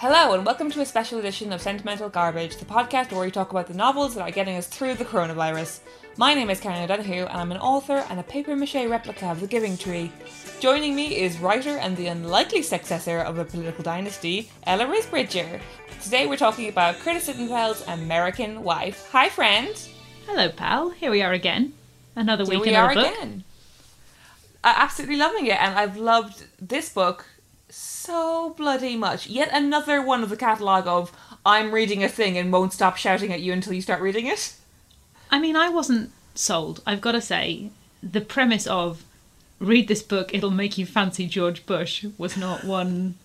Hello, and welcome to a special edition of Sentimental Garbage, the podcast where we talk about the novels that are getting us through the coronavirus. My name is Caroline O'Donoghue, and I'm an author and a paper mache replica of the Giving Tree. Joining me is writer and the unlikely successor of a political dynasty, Ella Risbridger. Today we're talking about Curtis Sittenfeld's American Wife. Hi, friend. Hello, pal. Here we are again. Another Here week we in our book. again. I'm absolutely loving it, and I've loved this book so bloody much. Yet another one of the catalogue of I'm reading a thing and won't stop shouting at you until you start reading it. I mean, I wasn't sold. I've got to say, the premise of read this book, it'll make you fancy George Bush was not one.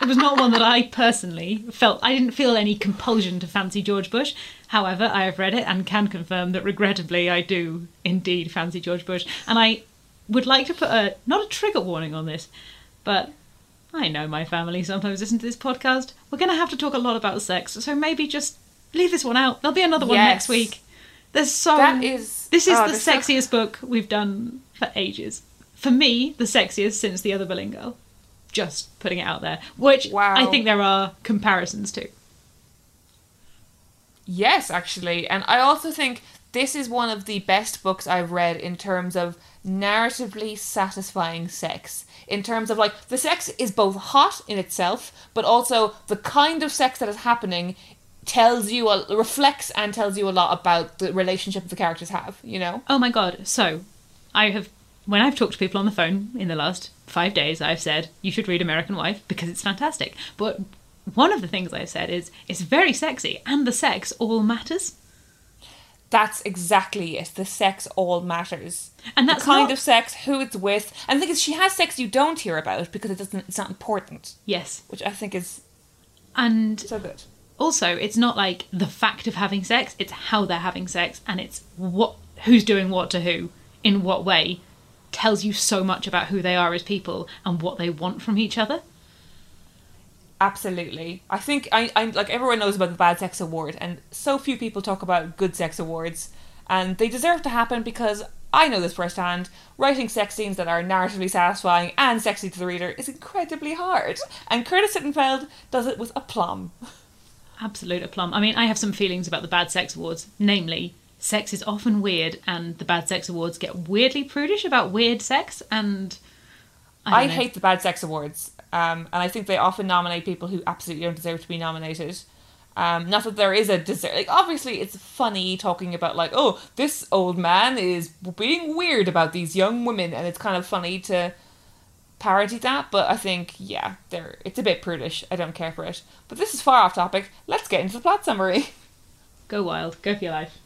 it was not one that I personally felt. I didn't feel any compulsion to fancy George Bush. However, I have read it and can confirm that regrettably I do indeed fancy George Bush. And I would like to put a not a trigger warning on this, but I know my family sometimes listen to this podcast. We're going to have to talk a lot about sex, so maybe just leave this one out. There'll be another one Yes. next week. There's so That is- this is oh, the there's so- sexiest book we've done for ages. For me, the sexiest since the other Boleyn Girl. Just putting it out there, which Wow. I think there are comparisons to. Yes, actually. And I also think this is one of the best books I've read in terms of narratively satisfying sex. In terms of like, the sex is both hot in itself, but also the kind of sex that is happening tells you, a, reflects and tells you a lot about the relationship the characters have, you know? Oh my god! So, I have when I've talked to people on the phone in the last five days, I've said you should read American Wife because it's fantastic. But one of the things I've said is it's very sexy, and the sex all matters. That's exactly it. The sex all matters. And that's the kind not- of sex, who it's with. And the thing is, she has sex you don't hear about because it doesn't. It's not important, Yes, which I think is and so good. also it's not like the fact of having sex; it's how they're having sex, and it's what who's doing what to who in what way tells you so much about who they are as people and what they want from each other. Absolutely. I think I, I like everyone knows about the Bad Sex Award, and so few people talk about good sex awards, and they deserve to happen because I know this firsthand. Writing sex scenes that are narratively satisfying and sexy to the reader is incredibly hard, and Curtis Sittenfeld does it with aplomb. Absolute aplomb. I mean, I have some feelings about the Bad Sex Awards. Namely, sex is often weird, and the Bad Sex Awards get weirdly prudish about weird sex. And I, I, hate the Bad Sex Awards, um, and I think they often nominate people who absolutely don't deserve to be nominated. Um, not that there is a deserve. Like obviously, it's funny talking about like, oh, this old man is being weird about these young women, and it's kind of funny to parody that. But I think, yeah, there it's a bit prudish. I don't care for it. But this is far off topic. Let's get into the plot summary. Go wild, go for your life.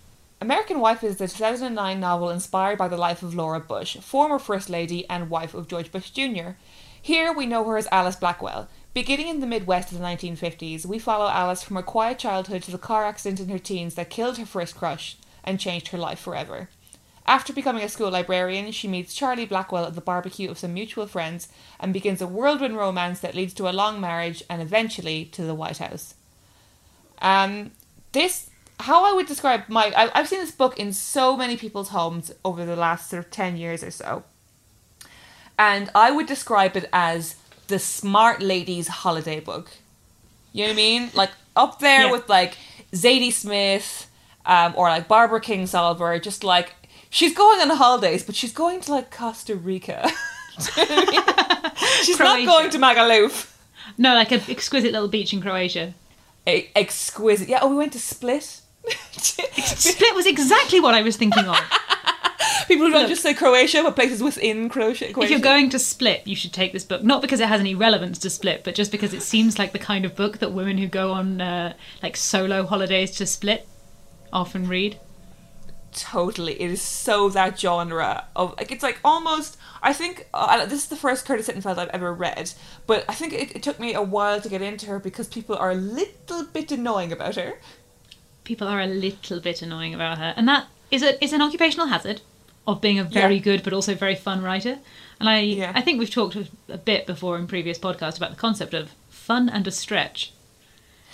American Wife is the 2009 novel inspired by the life of Laura Bush, former First Lady and wife of George Bush Jr. Here we know her as Alice Blackwell. Beginning in the Midwest of the 1950s, we follow Alice from her quiet childhood to the car accident in her teens that killed her first crush and changed her life forever. After becoming a school librarian, she meets Charlie Blackwell at the barbecue of some mutual friends and begins a whirlwind romance that leads to a long marriage and eventually to the White House. Um, this how I would describe my I, I've seen this book in so many people's homes over the last sort of ten years or so, and I would describe it as the smart lady's holiday book. You know what I mean? Like up there Yeah. with like Zadie Smith, um, or like Barbara Kingsolver, just like she's going on holidays, but she's going to like Costa Rica. Do you know I mean? she's not going to Magaluf. No, like an exquisite little beach in Croatia. E- exquisite. Yeah. Oh, we went to Split. Split was exactly what I was thinking of. People who don't Look. just say Croatia, but places within Croatia. If you're going to Split, you should take this book. Not because it has any relevance to Split, but just because it seems like the kind of book that women who go on uh, like solo holidays to Split often read. totally. It is so that genre of like it's like almost. I think uh, this is the first Curtis Sittenfeld I've ever read, but I think it, it took me a while to get into her because people are a little bit annoying about her. People are a little bit annoying about her, and that is a is an occupational hazard of being a very Yeah. good but also very fun writer. And I Yeah. I think we've talked a, bit before in previous podcasts about the concept of fun and a stretch.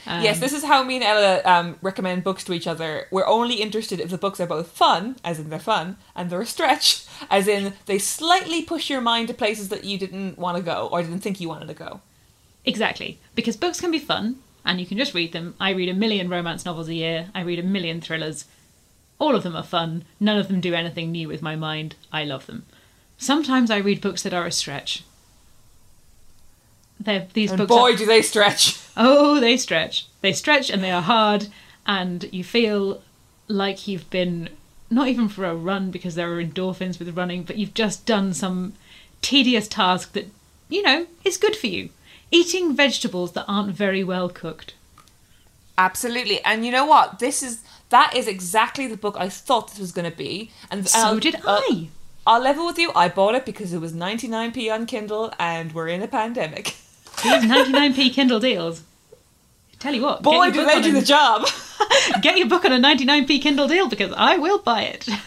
Um, yes, this is how me and Ella um, recommend books to each other. We're only interested if the books are both fun, as in they're fun, and they're a stretch, as in they slightly push your mind to places that you didn't want to go or didn't think you wanted to go. Exactly. Because books can be fun and you can just read them. I read a million romance novels a year, I read a million thrillers. All of them are fun. None of them do anything new with my mind. I love them. Sometimes I read books that are a stretch. They're, these And books boy, are, do they stretch! Oh, they stretch. They stretch and they are hard, and you feel like you've been not even for a run because there are endorphins with running, but you've just done some tedious task that, you know, is good for you. Eating vegetables that aren't very well cooked. Absolutely, and you know what? This is that is exactly the book I thought this was going to be, and So I'll- did I'll- I. I'll level with you. I bought it because it was 99p on Kindle, and we're in a pandemic. These 99p Kindle deals. Tell you what, Boy, your, they do the job! get your book on a 99p Kindle deal because I will buy it.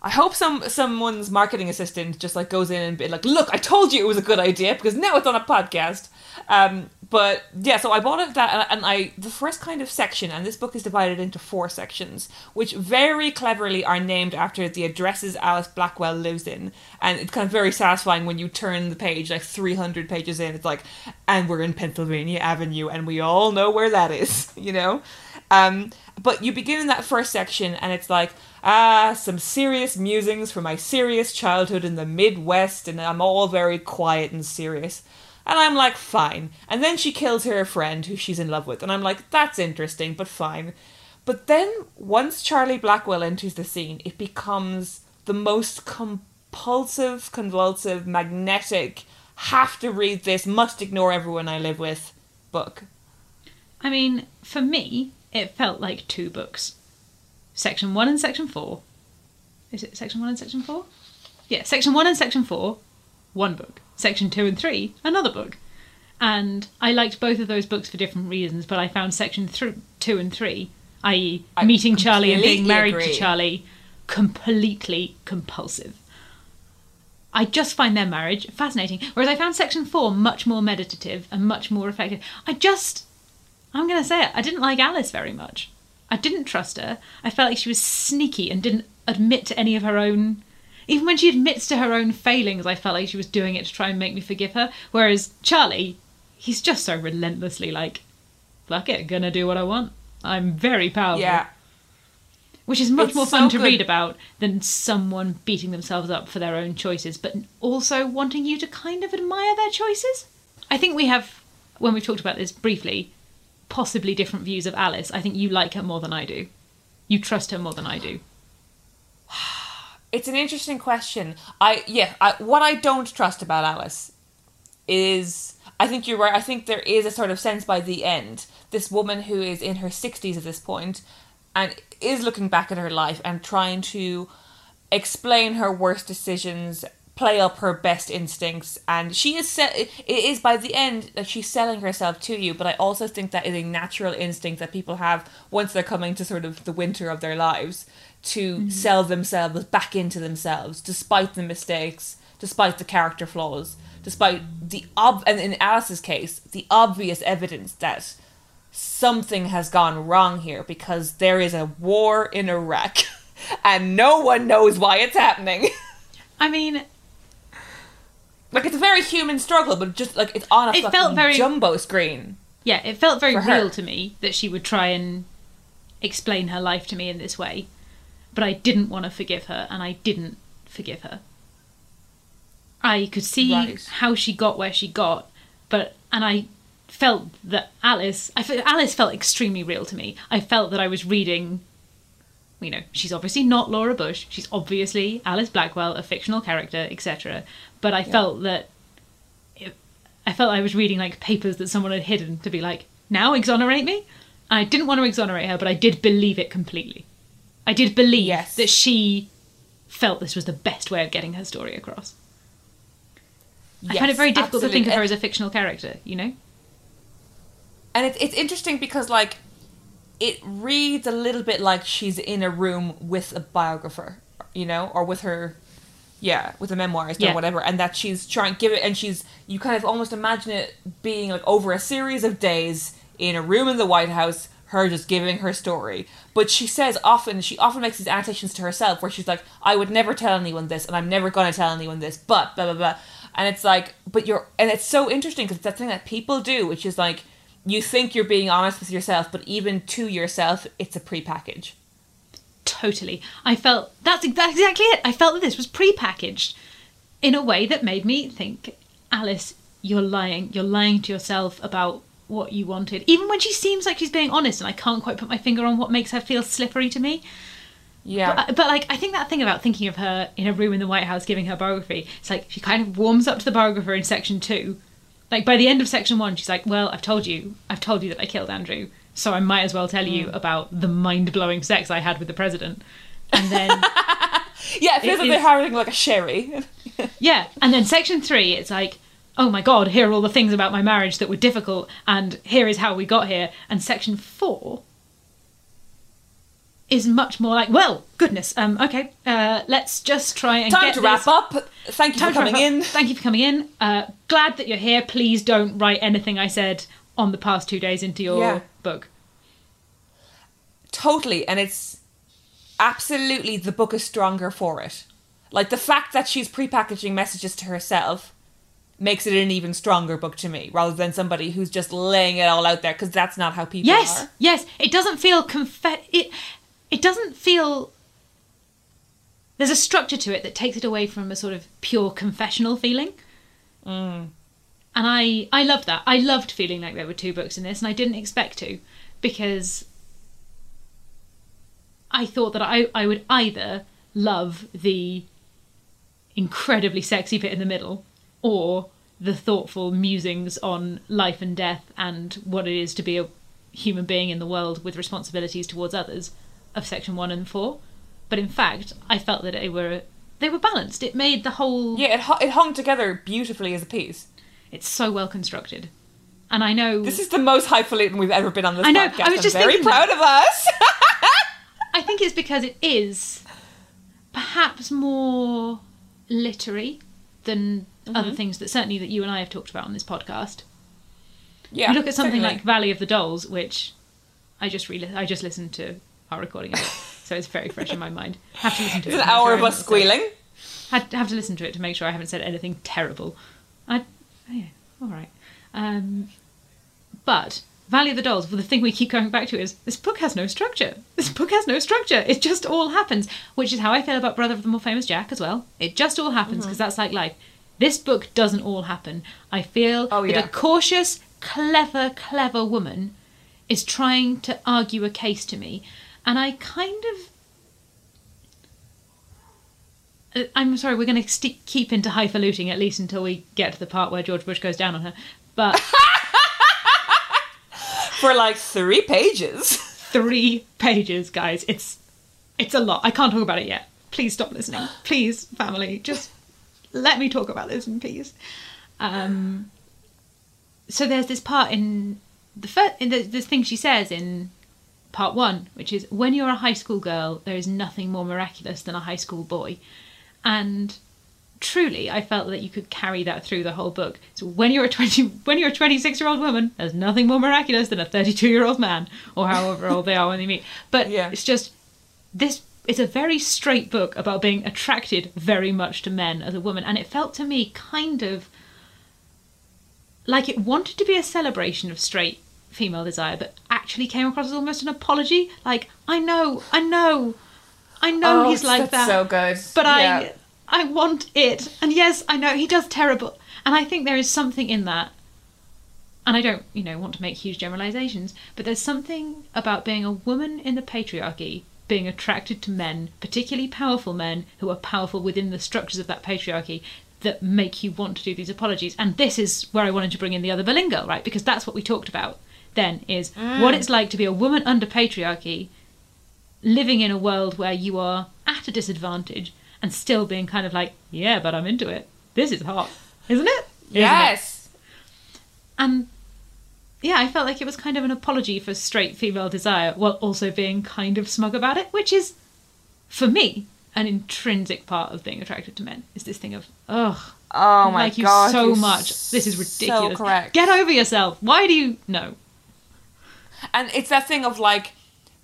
I hope some someone's marketing assistant just like goes in and be like, "Look, I told you it was a good idea because now it's on a podcast." Um, but yeah, so I bought it that, and I the first kind of section, and this book is divided into four sections, which very cleverly are named after the addresses Alice Blackwell lives in, and it's kind of very satisfying when you turn the page like three hundred pages in. It's like, and we're in Pennsylvania Avenue, and we all know where that is, you know. Um, but you begin in that first section, and it's like, ah, some serious musings from my serious childhood in the Midwest, and I'm all very quiet and serious. And I'm like, fine. And then she kills her friend who she's in love with, and I'm like, that's interesting, but fine. But then once Charlie Blackwell enters the scene, it becomes the most compulsive, convulsive, magnetic, have to read this, must ignore everyone I live with book. I mean, for me, it felt like two books. Section 1 and Section 4. Is it Section 1 and Section 4? Yeah, Section 1 and Section 4, one book. Section 2 and 3, another book. And I liked both of those books for different reasons, but I found Section th- 2 and 3, i.e., I meeting Charlie and being married agree. to Charlie, completely compulsive. I just find their marriage fascinating. Whereas I found section four much more meditative and much more effective. I just, I'm going to say it, I didn't like Alice very much. I didn't trust her. I felt like she was sneaky and didn't admit to any of her own. Even when she admits to her own failings, I felt like she was doing it to try and make me forgive her. Whereas Charlie, he's just so relentlessly like, fuck it, gonna do what I want. I'm very powerful Yeah. which is much It's more fun so to read about than someone beating themselves up for their own choices, but also wanting you to kind of admire their choices. I think we have, when we've talked about this briefly, possibly different views of Alice. I think you like her more than I do. You trust her more than I do. It's an interesting question. I yeah, I, what I don't trust about Alice is I think you're right. I think there is a sort of sense by the end, this woman who is in her 60s at this point and is looking back at her life and trying to explain her worst decisions, play up her best instincts, and she is it is by the end that she's selling herself to you. But I also think that is a natural instinct that people have once they're coming to sort of the winter of their lives to mm-hmm. sell themselves back into themselves, despite the mistakes, despite the character flaws, despite the ob and in Alice's case, the obvious evidence that something has gone wrong here because there is a war in Iraq and no one knows why it's happening. I mean, like it's a very human struggle, but just like it's on a It fucking felt very- jumbo screen. yeah, it felt very real to me that she would try and explain her life to me in this way, but I didn't want to forgive her, and I didn't forgive her. I could see Right. how she got where she got, but and I felt that Alice, I Alice felt extremely real to me. I felt that I was reading. You know, she's obviously not Laura Bush. She's obviously Alice Blackwell, a fictional character, etc. But I felt that it, I felt I was reading like papers that someone had hidden to be like, now exonerate me. I didn't want to exonerate her, but I did believe it completely. I did believe Yes. that she felt this was the best way of getting her story across. I find it very difficult to think of her as a fictional character, you know? and it's it's interesting because like it reads a little bit like she's in a room with a biographer, you know, or with her yeah, with a memoirist Yeah. or whatever, and that she's trying to give it and she's you kind of almost imagine it being like over a series of days in a room in the White House, her just giving her story. But she says often she often makes these annotations to herself where she's like, I would never tell anyone this and I'm never gonna tell anyone this, but blah blah blah. And it's like, but you're, and it's so interesting because it's that thing that people do, which is like, you think you're being honest with yourself, but even to yourself, it's a prepackage. Totally. I felt that's, that's exactly it. I felt that this was pre-packaged in a way that made me think, Alice, you're lying. You're lying to yourself about what you wanted. Even when she seems like she's being honest, and I can't quite put my finger on what makes her feel slippery to me. Yeah. But, but like, I think that thing about thinking of her in a room in the White House giving her biography, it's like she kind of warms up to the biographer in section two. Like by the end of section one, she's like, "Well, I've told you, I've told you that I killed Andrew, so I might as well tell you about the mind-blowing sex I had with the president." And then, yeah, it feels it like they're is- having like a sherry. yeah, and then section three, it's like, "Oh my God, here are all the things about my marriage that were difficult, and here is how we got here." And section four is much more like, "Well, goodness, um, okay, uh, let's just try and Time get to this- wrap up. Thank you Time for coming in. Thank you for coming in. Uh, glad that you're here. Please don't write anything I said on the past two days into your Yeah. book. Totally, and it's absolutely the book is stronger for it. Like the fact that she's prepackaging messages to herself makes it an even stronger book to me, rather than somebody who's just laying it all out there because that's not how people Yes, are. yes. It doesn't feel conf- it. It doesn't feel. There's a structure to it that takes it away from a sort of pure confessional feeling. Mm. And I, I loved that. I loved feeling like there were two books in this, and I didn't expect to, because I thought that I, I would either love the incredibly sexy bit in the middle, or the thoughtful musings on life and death and what it is to be a human being in the world with responsibilities towards others of section one and four. But in fact, I felt that they were they were balanced. It made the whole Yeah, it, it hung together beautifully as a piece. It's so well constructed. And I know This is the most highfalutin we've ever been on this podcast. I know, podcast. I was just very proud of us. I think it's because it is perhaps more literary than mm-hmm. other things that certainly that you and I have talked about on this podcast. yeah, you look at something certainly. like Valley of the Dolls, which I just re- I just listened to our recording of it, so it's very fresh in my mind. Have to listen to it. It's an hour sure of us squealing. Had have to listen to it to make sure I haven't said anything terrible. I, oh yeah, all right. Um, but Valley of the Dolls, well, the thing we keep going back to is this book has no structure. This book has no structure. It just all happens, which is how I feel about Brother of the More Famous Jack as well. It just all happens Mm-hmm. because that's like life. This book doesn't all happen. I feel Oh, that yeah. a cautious, clever, clever woman is trying to argue a case to me, and I kind of uh, I'm sorry, we're going to st- keep into highfalutin at least until we get to the part where George Bush goes down on her. But for like three pages. three pages, guys. It's it's a lot. I can't talk about it yet. Please stop listening. Please, family, just let me talk about this in peace. Um, so there's this part in the first, in the, this thing she says in part one, which is when you're a high school girl, there is nothing more miraculous than a high school boy, and truly, I felt that you could carry that through the whole book. So when you're a twenty, when you're a twenty-six year old woman, there's nothing more miraculous than a thirty-two year old man, or however old they are when they meet. But Yeah. it's just this is a very straight book about being attracted very much to men as a woman, and it felt to me kind of like it wanted to be a celebration of straight female desire, but actually came across as almost an apology. Like, I know, I know, I know Oh, he's like that's that, so good. but Yeah. I, I want it. And yes, I know he does terrible, and I think there is something in that. And I don't, you know, want to make huge generalizations, but there's something about being a woman in the patriarchy being attracted to men, particularly powerful men who are powerful within the structures of that patriarchy, that make you want to do these apologies. And this is where I wanted to bring in the other Boleyn girl, right? Because that's what we talked about then is what mm. it's like to be a woman under patriarchy living in a world where you are at a disadvantage and still being kind of like, yeah, but I'm into it. This is hot, isn't it? Isn't it? Yes. And yeah, I felt like it was kind of an apology for straight female desire while also being kind of smug about it, which is, for me, an intrinsic part of being attracted to men. Is this thing of, ugh, Oh my like you god. so you're much. This is so ridiculous. correct. Get over yourself. Why do you no? and it's that thing of like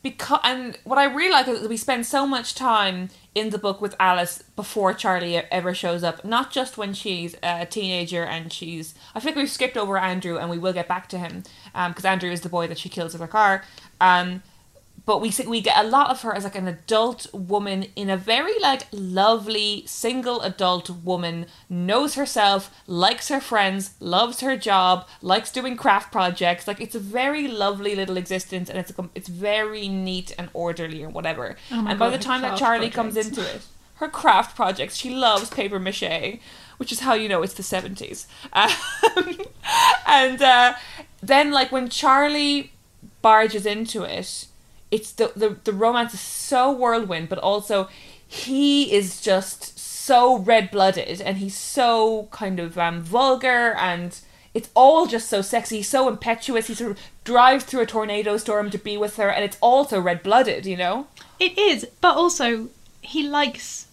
because and what I really like is that we spend so much time in the book with Alice before Charlie ever shows up. Not just when she's a teenager and she's. I think we've skipped over Andrew and we will get back to him because Andrew is the boy that she kills with her car. Um, but we see, we get a lot of her as like an adult woman in a very like lovely single adult woman knows herself likes her friends loves her job likes doing craft projects. Like it's a very lovely little existence and it's a, it's very neat and orderly and whatever. Oh and by the time that Charlie comes into it her craft projects she loves paper mache which is how you know it's the 70s um, and uh, then like when Charlie barges into it it's the, the the romance is so whirlwind but also he is just so red-blooded and he's so kind of um, vulgar and it's all just so sexy so impetuous he sort of drives through a tornado storm to be with her and it's also red-blooded you know It is, but also he likes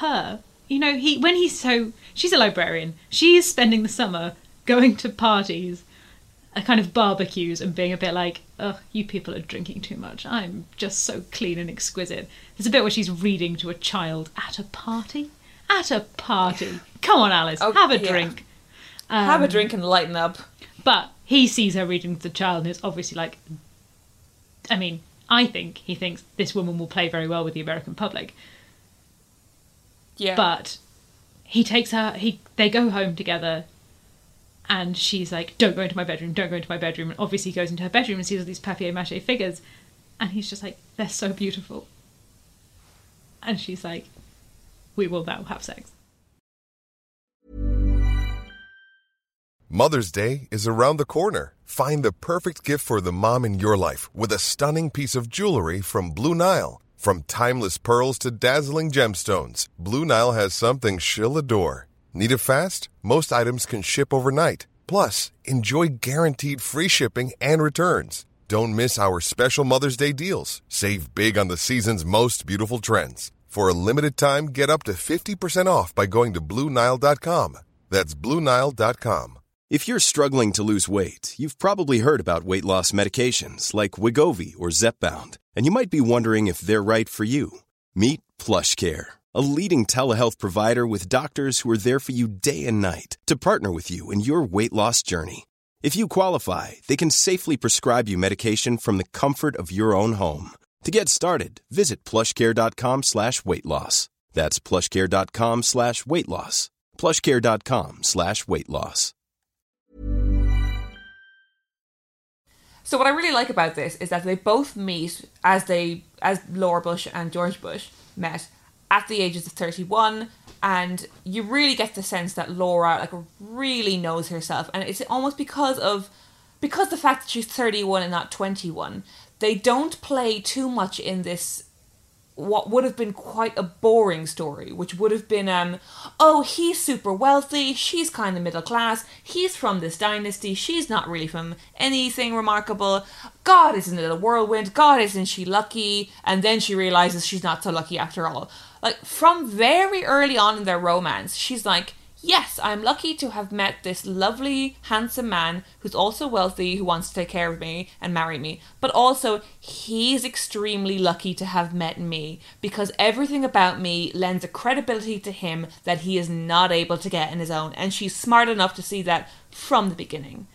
her. You know, he when he's so she's a librarian. She is spending the summer going to parties, kind of barbecues, and being a bit like, "Ugh, you people are drinking too much. I'm just so clean and exquisite." There's a bit where she's reading to a child at a party. At a party. Come on, Alice, Oh, have a yeah. drink. have a Um, drink and lighten up But he sees her reading to the child and is obviously like, I mean, I think he thinks this woman will play very well with the American public. yeah But he takes her, he they go home together and she's like, don't go into my bedroom, don't go into my bedroom. And obviously he goes into her bedroom and sees all these papier-mâché figures. And he's just like, they're so beautiful. And she's like, we will now have sex. Mother's Day is around the corner. Find the perfect gift for the mom in your life with a stunning piece of jewelry from Blue Nile. From timeless pearls to dazzling gemstones, Blue Nile has something she'll adore. Need it fast? Most items can ship overnight. Plus, enjoy guaranteed free shipping and returns. Don't miss our special Mother's Day deals. Save big on the season's most beautiful trends. For a limited time, get up to 50% off by going to BlueNile.com. That's BlueNile.com. If you're struggling to lose weight, you've probably heard about weight loss medications like Wegovy or Zepbound, and you might be wondering if they're right for you. Meet PlushCare, a leading telehealth provider with doctors who are there for you day and night to partner with you in your weight loss journey. If you qualify, they can safely prescribe you medication from the comfort of your own home. To get started, visit plushcare.com slash weight loss. That's plushcare.com slash weight loss. plushcare.com slash weight loss. So what I really like about this is that they both meet as they as Laura Bush and George Bush met at the ages of 31 and you really get the sense that Laura like really knows herself and it's almost because of because the fact that she's 31 and not 21 they don't play too much in this what would have been quite a boring story, which would have been, um, oh, he's super wealthy, she's kind of middle class, he's from this dynasty, she's not really from anything remarkable. God, isn't it a whirlwind? God, isn't she lucky? And then she realizes she's not so lucky after all. Like, from very early on in their romance, she's like, Yes, I'm lucky to have met this lovely, handsome man who's also wealthy, who wants to take care of me and marry me. But also, he's extremely lucky to have met me because everything about me lends a credibility to him that he is not able to get in his own. And she's smart enough to see that from the beginning.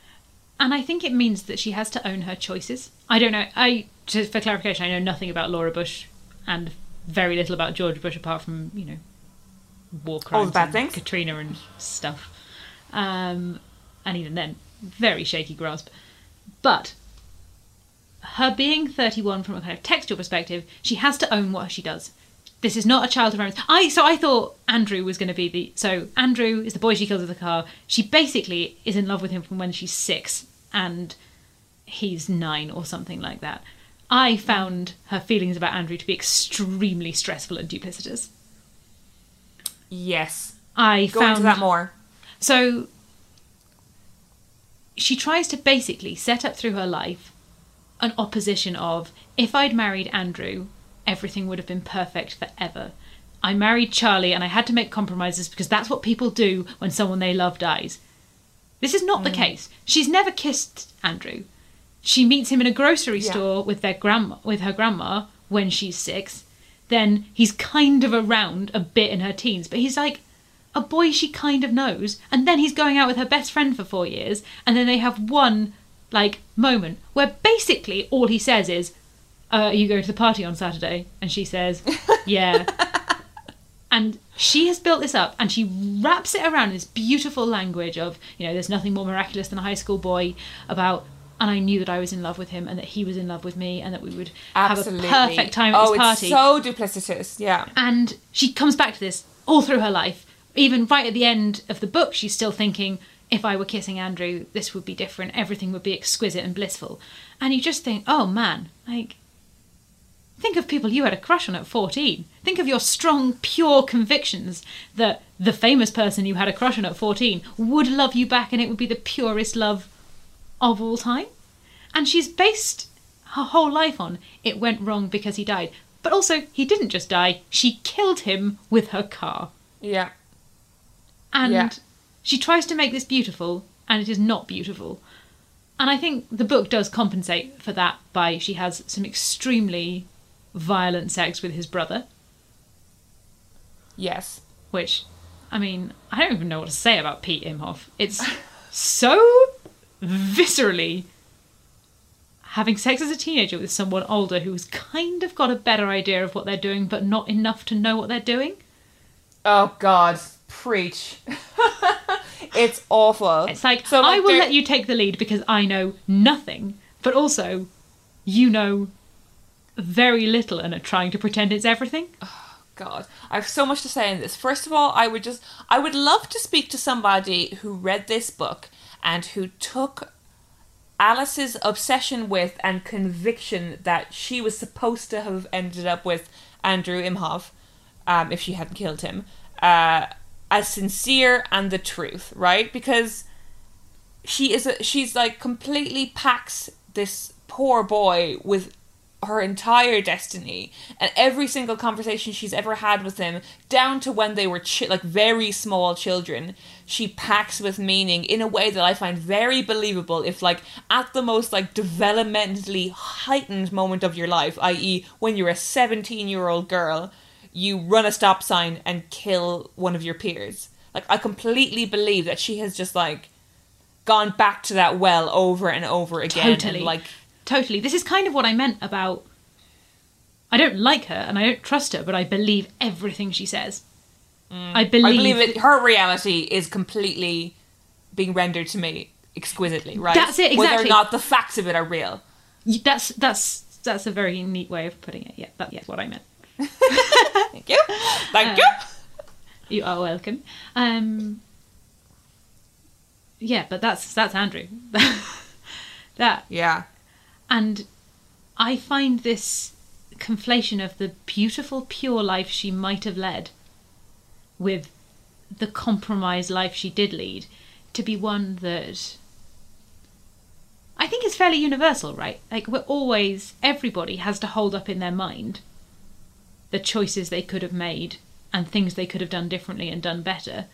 And I think it means that she has to own her choices. I don't know. I just for clarification, I know nothing about Laura Bush and very little about George Bush apart from you know war crimes, All the bad and things. Katrina and stuff. Um, and even then, very shaky grasp. But her being 31 from a kind of textual perspective, she has to own what she does. This is not a child of own. I so I thought Andrew was going to be the so Andrew is the boy she kills with the car. She basically is in love with him from when she's six, and he's nine or something like that. I found her feelings about Andrew to be extremely stressful and duplicitous. Yes. I Go found into that more. So she tries to basically set up through her life an opposition of if I'd married Andrew, everything would have been perfect forever. I married Charlie and I had to make compromises because that's what people do when someone they love dies. This is not the mm. case. She's never kissed Andrew. She meets him in a grocery Yeah. store with their grandma with her grandma when she's 6. Then he's kind of around a bit in her teens, but he's like a boy she kind of knows, and then he's going out with her best friend for 4 years, and then they have one like moment where basically all he says is uh, you go to the party on Saturday? And she says, Yeah. and she has built this up and she wraps it around in this beautiful language of, you know, there's nothing more miraculous than a high school boy about and I knew that I was in love with him and that he was in love with me and that we would Absolutely. have a perfect time at oh, this party. it's so duplicitous. Yeah. And she comes back to this all through her life. Even right at the end of the book, she's still thinking, if I were kissing Andrew, this would be different. Everything would be exquisite and blissful. And you just think, oh man, like, think of people you had a crush on at 14. Think of your strong, pure convictions that the famous person you had a crush on at 14 would love you back and it would be the purest love of all time. And she's based her whole life on it went wrong because he died. But also, he didn't just die, she killed him with her car. Yeah. And Yeah. she tries to make this beautiful, and it is not beautiful. And I think the book does compensate for that by she has some extremely violent sex with his brother, Yes. which, I mean, I don't even know what to say about Pete Imhoff. It's so viscerally having sex as a teenager with someone older who's kind of got a better idea of what they're doing, but not enough to know what they're doing. Oh God, preach. it's awful. It's like, So, I will there- let you take the lead because I know nothing, but also you know very little and are trying to pretend it's everything. Oh, God, I have so much to say in this. First of all, I would just, I would love to speak to somebody who read this book and who took Alice's obsession with and conviction that she was supposed to have ended up with Andrew Imhoff, um, if she hadn't killed him, uh, as sincere and the truth, right? Because she is a, she's like completely packs this poor boy with her entire destiny and every single conversation she's ever had with him down to when they were chi- like very small children she packs with meaning in a way that i find very believable if like at the most like developmentally heightened moment of your life i.e when you're a 17 year old girl you run a stop sign and kill one of your peers like i completely believe that she has just like gone back to that well over and over again Totally. and like Totally. This is kind of what I meant about. I don't like her and I don't trust her, but I believe everything she says. I believe. Mm. I believe it. Her reality is completely being rendered to me exquisitely, right? That's it, exactly. Whether or not the facts of it are real. That's that's that's a very neat way of putting it. Yeah, that's yeah, what I meant. Thank you. Thank you. You are welcome. Um, yeah, but that's that's Andrew. that Yeah. and I find this conflation of the beautiful, pure life she might have led with the compromised life she did lead to be one that I think is fairly universal, right? Like, we're always, everybody has to hold up in their mind the choices they could have made and things they could have done differently and done better.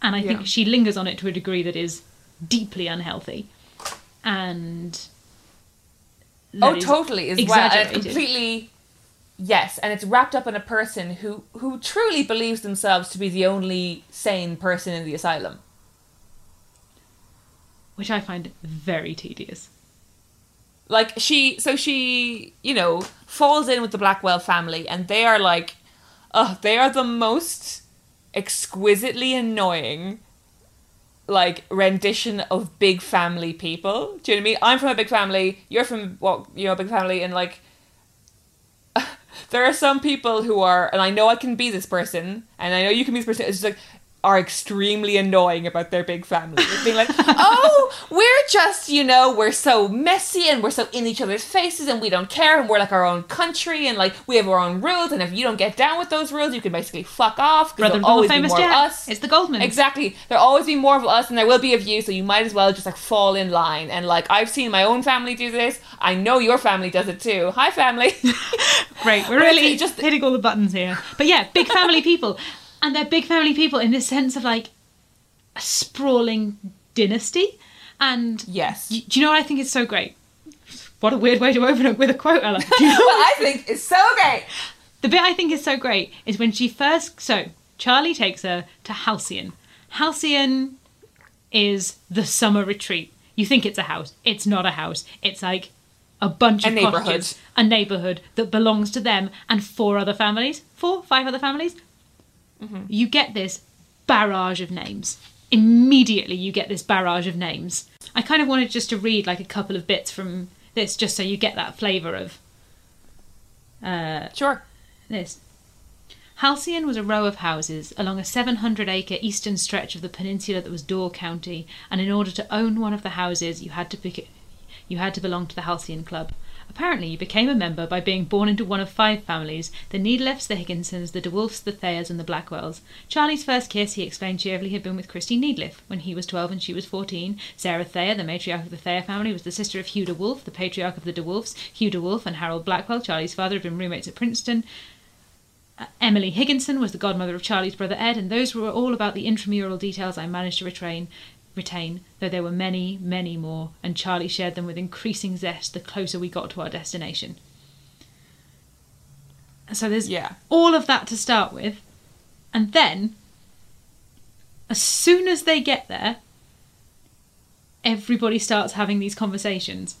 And I Yeah. think she lingers on it to a degree that is deeply unhealthy. And. Oh, is totally. As well, completely. Yes, and it's wrapped up in a person who who truly believes themselves to be the only sane person in the asylum. Which I find very tedious. like she so she you know falls in with the blackwell family and they are like uh they are the most exquisitely annoying like rendition of big family people do you know what i mean i'm from a big family you're from what you know a big family and like there are some people who are and i know i can be this person and i know you can be this person it's just like are extremely annoying about their big family. Being like, oh, we're just, you know, we're so messy and we're so in each other's faces and we don't care and we're like our own country and like we have our own rules and if you don't get down with those rules, you can basically fuck off. 'cause Brother there'll always be famous more of us. It's the Goldman. Exactly. There'll always be more of us and there will be of you, so you might as well just like fall in line. And like I've seen my own family do this. I know your family does it too. Hi family. Great, we're really just- hitting all the buttons here. But yeah, big family people, and they're big family people in this sense of like a sprawling dynasty. And yes. do you know what I think is so great? What a weird way to open it with a quote, Ella. Do you know what I think is so great. The bit I think is so great is when she first. So, Charlie takes her to Halcyon. Halcyon is the summer retreat. You think it's a house. It's not a house. It's like a bunch A of neighborhood. cottages, a neighborhood that belongs to them and four other families. Four, five other families. Mm-hmm. You get this barrage of names. Immediately, you get this barrage of names. I kind of wanted just to read like a couple of bits from this, just so you get that flavour of uh, Sure. this. Halcyon was a row of houses along a 700 acre eastern stretch of the peninsula that was Door County, and in order to own one of the houses, you had to pick you had to belong to the Halcyon Club. Apparently, you became a member by being born into one of five families the Needlefts, the Higginsons, the DeWolfs, the Thayers, and the Blackwells. Charlie's first kiss, he explained cheerfully, had been with Christy Needliff when he was 12 and she was 14. Sarah Thayer, the matriarch of the Thayer family, was the sister of Hugh DeWolf, the patriarch of the DeWolfs. Hugh DeWolf and Harold Blackwell, Charlie's father, had been roommates at Princeton. Uh, Emily Higginson was the godmother of Charlie's brother Ed, and those were all about the intramural details I managed to retrain, retain, though there were many, many more, and Charlie shared them with increasing zest the closer we got to our destination. So there's Yeah. all of that to start with, and then, as soon as they get there, everybody starts having these conversations.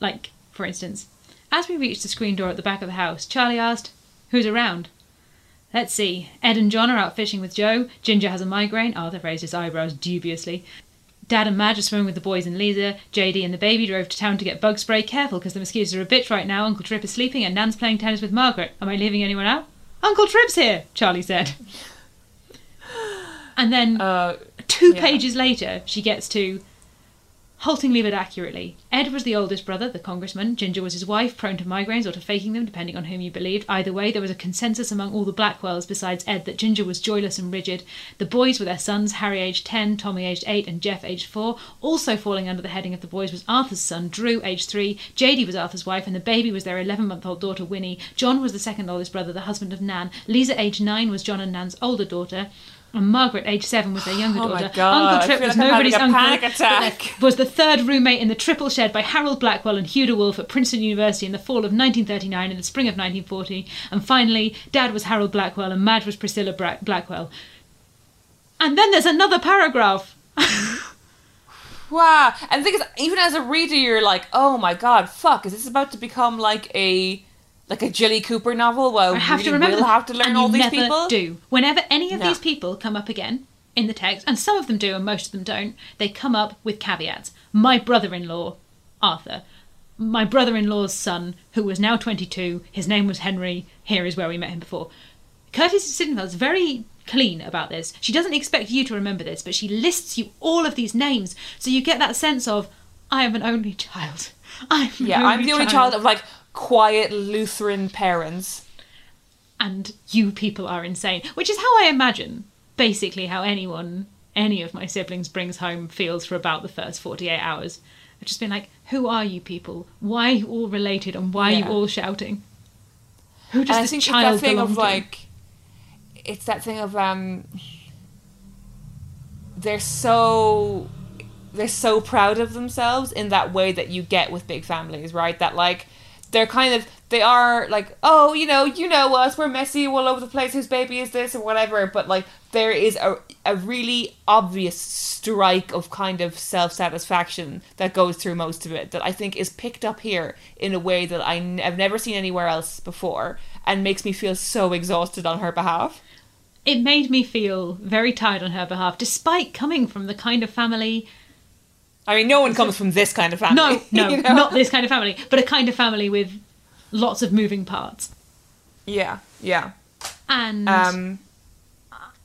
Like, for instance, as we reached the screen door at the back of the house, Charlie asked, Who's around? Let's see. Ed and John are out fishing with Joe. Ginger has a migraine. Arthur raised his eyebrows dubiously. Dad and Madge are swimming with the boys and Lisa. JD and the baby drove to town to get bug spray. Careful, because the mosquitoes are a bitch right now. Uncle Trip is sleeping and Nan's playing tennis with Margaret. Am I leaving anyone out? Uncle Trip's here, Charlie said. And then Uh, two yeah. pages later, she gets to haltingly but accurately. Ed was the oldest brother, the congressman. Ginger was his wife, prone to migraines or to faking them, depending on whom you believed. Either way, there was a consensus among all the Blackwells, besides Ed, that Ginger was joyless and rigid. The boys were their sons, Harry aged 10, Tommy aged 8, and Jeff aged 4. Also falling under the heading of the boys was Arthur's son, Drew, aged 3. JD was Arthur's wife, and the baby was their 11 month old daughter, Winnie. John was the second oldest brother, the husband of Nan. Lisa, aged 9, was John and Nan's older daughter. And Margaret, aged seven, was their younger Oh my daughter. God, Uncle Trip was like nobody's uncle. panic attack. was the third roommate in the triple shed by Harold Blackwell and Hugh DeWolf at Princeton University in the fall of 1939 and the spring of 1940. And finally, Dad was Harold Blackwell and Madge was Priscilla Bra- Blackwell. And then there's another paragraph. wow. And the thing is, even as a reader, you're like, oh my god, fuck, is this about to become like a like a Jilly Cooper novel? Well, I have we to remember will have to learn all these people. Do whenever any of No. these people come up again in the text, and some of them do, and most of them don't. They come up with caveats. My brother-in-law, Arthur. My brother-in-law's son, who was now 22. His name was Henry. Here is where we met him before. Curtis Sittenfeld is very clean about this. She doesn't expect you to remember this, but she lists you all of these names, so you get that sense of, I am an only child. I'm Yeah, I'm the only child of like quiet Lutheran parents. and you people are insane. Which is how I imagine, basically, how anyone, any of my siblings brings home feels for about the first 48 hours. I've just been like, who are you people? Why are you all related and why are Yeah. you all shouting? Who does and I this think it's that thing of to? like, it's that thing of um, they're so they're so proud of themselves in that way that you get with big families, right? That like they're kind of they are like, oh, you know, you know us, we're messy all over the place. Whose baby is this or whatever? But like there is a a really obvious strike of kind of self satisfaction that goes through most of it that I think is picked up here in a way that I n- I've never seen anywhere else before and makes me feel so exhausted on her behalf. it made me feel very tired on her behalf, despite coming from the kind of family I mean, no one comes from this kind of family. No, no, you know? not this kind of family, but a kind of family with lots of moving parts. Yeah, yeah. And Um,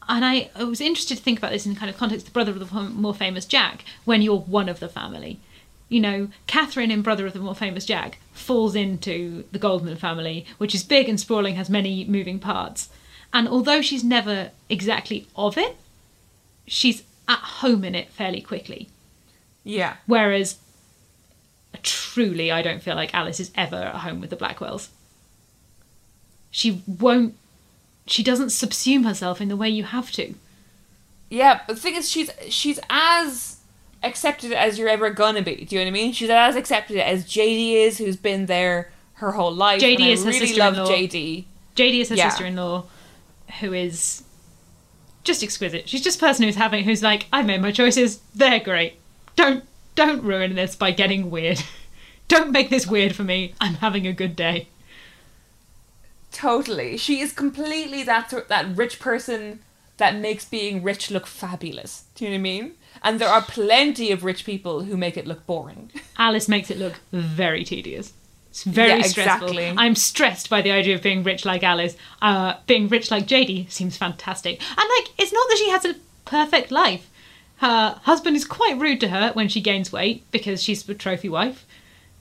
and I, I was interested to think about this in kind of context the brother of the more famous Jack when you're one of the family. You know, Catherine in Brother of the More Famous Jack falls into the Goldman family, which is big and sprawling, has many moving parts. And although she's never exactly of it, she's at home in it fairly quickly. Yeah. Whereas, truly, I don't feel like Alice is ever at home with the Blackwells. She won't. She doesn't subsume herself in the way you have to. Yeah, but the thing is, she's she's as accepted as you're ever gonna be. Do you know what I mean? She's as accepted as Jadey is, who's been there her whole life. Jadey and I is her really love sister-in-law. Jadey. Jadey is her Yeah. sister-in-law, who is just exquisite. She's just a person who's having who's like, I've made my choices. They're great. Don't don't ruin this by getting weird. don't make this weird for me. I'm having a good day. Totally, she is completely that that rich person that makes being rich look fabulous. Do you know what I mean? And there are plenty of rich people who make it look boring. Alice makes it look very tedious. It's very Yeah, stressful. exactly. I'm stressed by the idea of being rich like Alice. Uh, being rich like Jadey seems fantastic. And like, it's not that she has a perfect life. Her husband is quite rude to her when she gains weight because she's a trophy wife.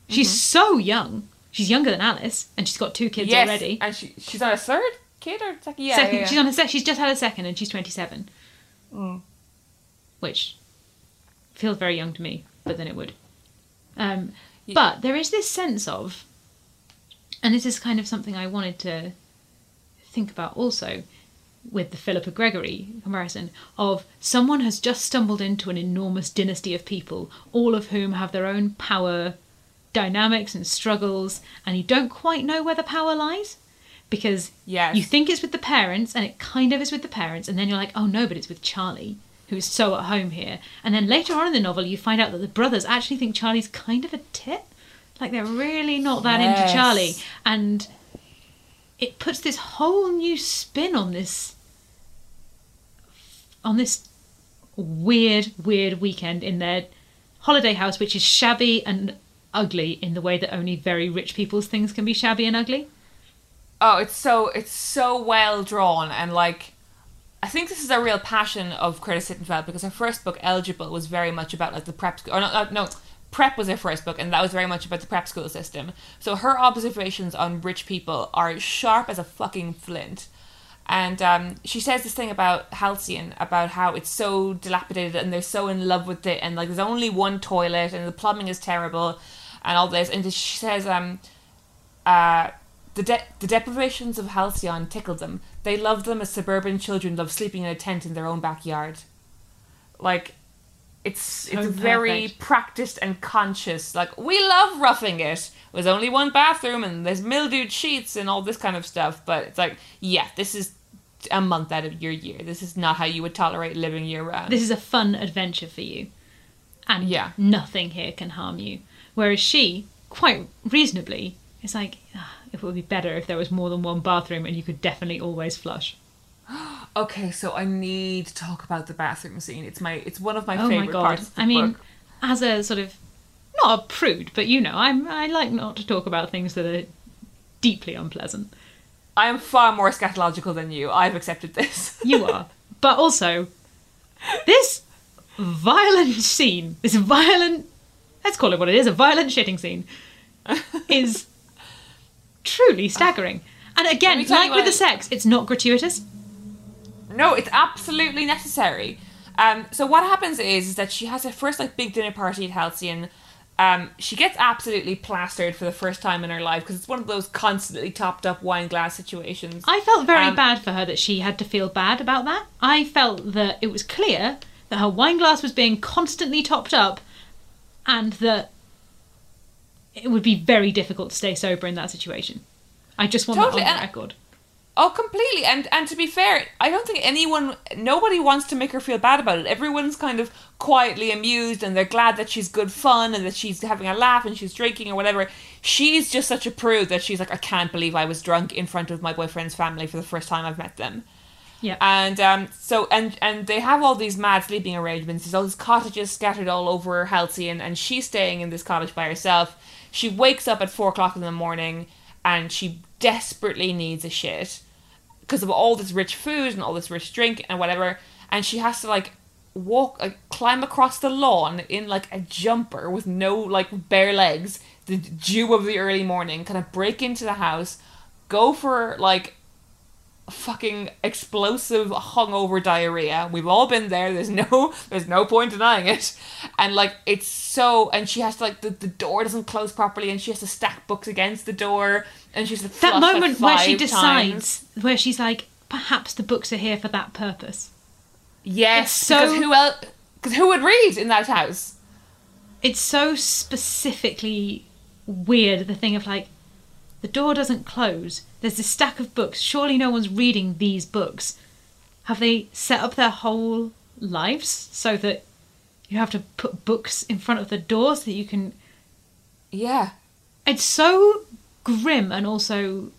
She's Mm-hmm. so young. She's younger than Alice, and she's got two kids yes, already. and she she's on a third kid or second. Yeah, second, yeah, yeah. she's on her sec- She's just had a second, and she's 27, Mm. which feels very young to me. But then it would. Um, Ye- but there is this sense of, and this is kind of something I wanted to think about also with the Philippa Gregory comparison of someone has just stumbled into an enormous dynasty of people, all of whom have their own power dynamics and struggles, and you don't quite know where the power lies because Yes. you think it's with the parents, and it kind of is with the parents, and then you're like, oh no, but it's with Charlie, who is so at home here. And then later on in the novel, you find out that the brothers actually think Charlie's kind of a tit. Like they're really not that Yes. into Charlie. And it puts this whole new spin on this on this weird, weird weekend in their holiday house, which is shabby and ugly in the way that only very rich people's things can be shabby and ugly. Oh, it's so it's so well drawn and like I think this is a real passion of Curtis Sittenfeld because her first book, Eligible, was very much about like the prep school. Or no, no, prep was her first book, and that was very much about the prep school system. So her observations on rich people are sharp as a fucking flint. And um, she says this thing about Halcyon about how it's so dilapidated and they're so in love with it, and like there's only one toilet and the plumbing is terrible, and all this. And she says, um, uh, the de- the deprivations of Halcyon tickled them. They loved them as suburban children love sleeping in a tent in their own backyard. Like, it's So it's very practiced and conscious. Like we love roughing it. There's only one bathroom and there's mildewed sheets and all this kind of stuff. But it's like, yeah, this is a month out of your year. This is not how you would tolerate living year round. This is a fun adventure for you. And Yeah. nothing here can harm you. Whereas she, quite reasonably, is like, "Ah, it would be better if there was more than one bathroom and you could definitely always flush. okay, so I need to talk about the bathroom scene. It's my it's one of my oh favorite my god. parts. I mean, book. as a sort of, not a prude, but you know, I'm, I like not to talk about things that are deeply unpleasant. I am far more scatological than you. I've accepted this. You are. but also, this violent scene, this violent, let's call it what it is, a violent shitting scene, is truly staggering. And again, like with the sex, it's not gratuitous. No, it's absolutely necessary. Um, so what happens is, is that she has her first like big dinner party at Halcyon. Um, she gets absolutely plastered for the first time in her life because it's one of those constantly topped up wine glass situations. I felt very Um, bad for her that she had to feel bad about that. I felt that it was clear that her wine glass was being constantly topped up and that it would be very difficult to stay sober in that situation. I just want Totally, that on and- record. Oh, completely. And and to be fair, I don't think anyone, nobody wants to make her feel bad about it. Everyone's kind of quietly amused, and they're glad that she's good fun and that she's having a laugh and she's drinking or whatever. She's just such a prude that she's like, I can't believe I was drunk in front of my boyfriend's family for the first time I've met them. Yeah. And um, so and and they have all these mad sleeping arrangements. There's all these cottages scattered all over Halcyon, and she's staying in this cottage by herself. She wakes up at four o'clock in the morning, and she desperately needs a shit. because of all this rich food and all this rich drink and whatever, and she has to like walk like climb across the lawn in like a jumper with no like bare legs the dew of the early morning kind of break into the house go for like fucking explosive hungover diarrhea we've all been there there's no there's no point denying it and like it's so and she has to like the, the door doesn't close properly and she has to stack books against the door and she's that flush, like, moment where she decides, times. where she's like, perhaps the books are here for that purpose. yes It's so- because who else because who would read in that house It's so specifically weird. The thing of like, the door doesn't close. There's this stack of books. Surely no one's reading these books. Have they set up their whole lives so that you have to put books in front of the door so that you can yeah it's so grim and also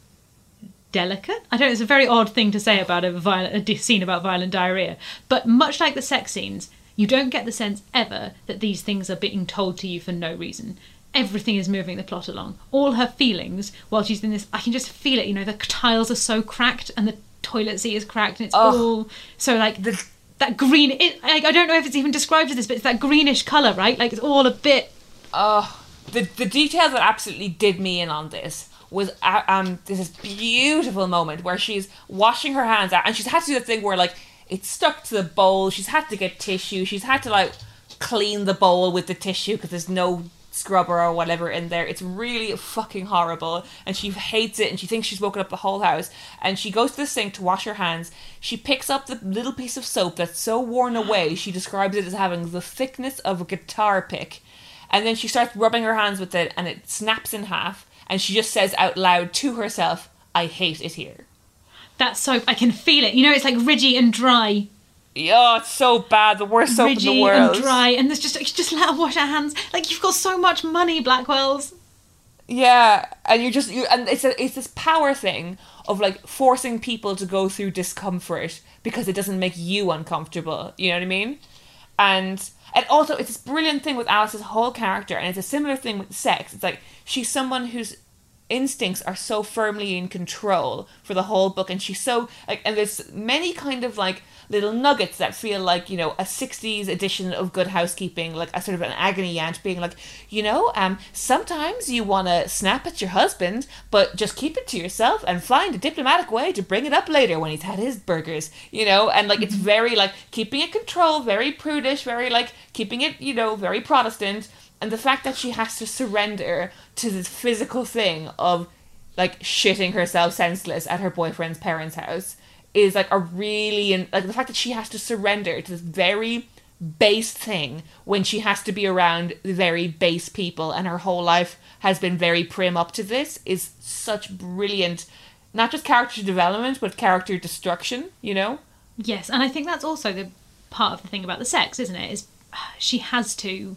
delicate. I don't. It's a very odd thing to say about a violent a scene about violent diarrhea. But much like the sex scenes, you don't get the sense ever that these things are being told to you for no reason. Everything is moving the plot along. All her feelings while she's in this, I can just feel it. You know, the tiles are so cracked and the toilet seat is cracked, and it's all so like. The- that green, it, like, I don't know if it's even described as this, but it's that greenish colour, right? Like it's all a bit Oh, the the detail that absolutely did me in on this was uh, um this is beautiful moment where she's washing her hands out and she's had to do the thing where like it's stuck to the bowl. She's had to get tissue. She's had to like clean the bowl with the tissue because there's no scrubber or whatever in there. It's really fucking horrible and she hates it and she thinks she's woken up the whole house and she goes to the sink to wash her hands. She picks up the little piece of soap that's so worn away. She describes it as having the thickness of a guitar pick. And then she starts rubbing her hands with it and it snaps in half and she just says out loud to herself, I hate it here. that soap. I can feel it. You know, it's like ridgy and dry. Oh, it's so bad. The worst soap in the ridgy world. and dry, and there's just just let her wash her hands. Like you've got so much money, Blackwell's. Yeah, and you just you and it's a, it's this power thing of like forcing people to go through discomfort because it doesn't make you uncomfortable. You know what I mean? And and also it's this brilliant thing with Alice's whole character, and it's a similar thing with sex. It's like she's someone whose instincts are so firmly in control for the whole book and she's so like and there's many kind of like little nuggets that feel like you know a 60s edition of good housekeeping like a sort of an agony aunt being like you know um sometimes you want to snap at your husband but just keep it to yourself and find a diplomatic way to bring it up later when he's had his burgers you know? And like it's very like keeping it control very prudish very like keeping it you know very protestant. And the fact that she has to surrender to this physical thing of like shitting herself senseless at her boyfriend's parents' house is like a really like the fact that she has to surrender to this very base thing when she has to be around very base people and her whole life has been very prim up to this is such brilliant not just character development but character destruction you know Yes, and I think that's also the part of the thing about the sex, isn't it? Is she has to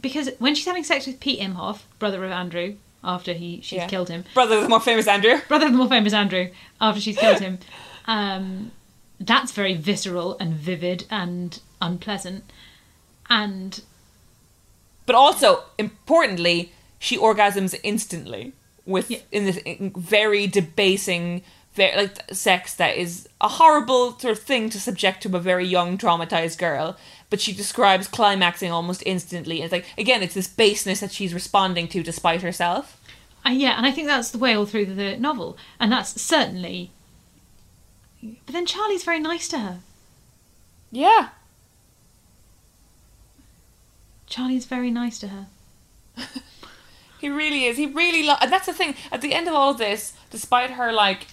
because when she's having sex with Pete Imhoff, brother of Andrew, after he she's Yeah. killed him, brother of the more famous andrew. Brother of the more famous Andrew, after she's killed him, um, that's very visceral and vivid and unpleasant, and but also importantly she orgasms instantly with Yeah. in this very debasing very like sex that is a horrible sort of thing to subject to a very young traumatized girl but she describes climaxing almost instantly and it's like again it's this baseness that she's responding to despite herself Uh, yeah, and I think that's the way all through the novel, and that's certainly. But then Charlie's very nice to her. yeah Charlie's very nice to her. He really is. He really lo- and that's the thing. At the end of all of this, despite her like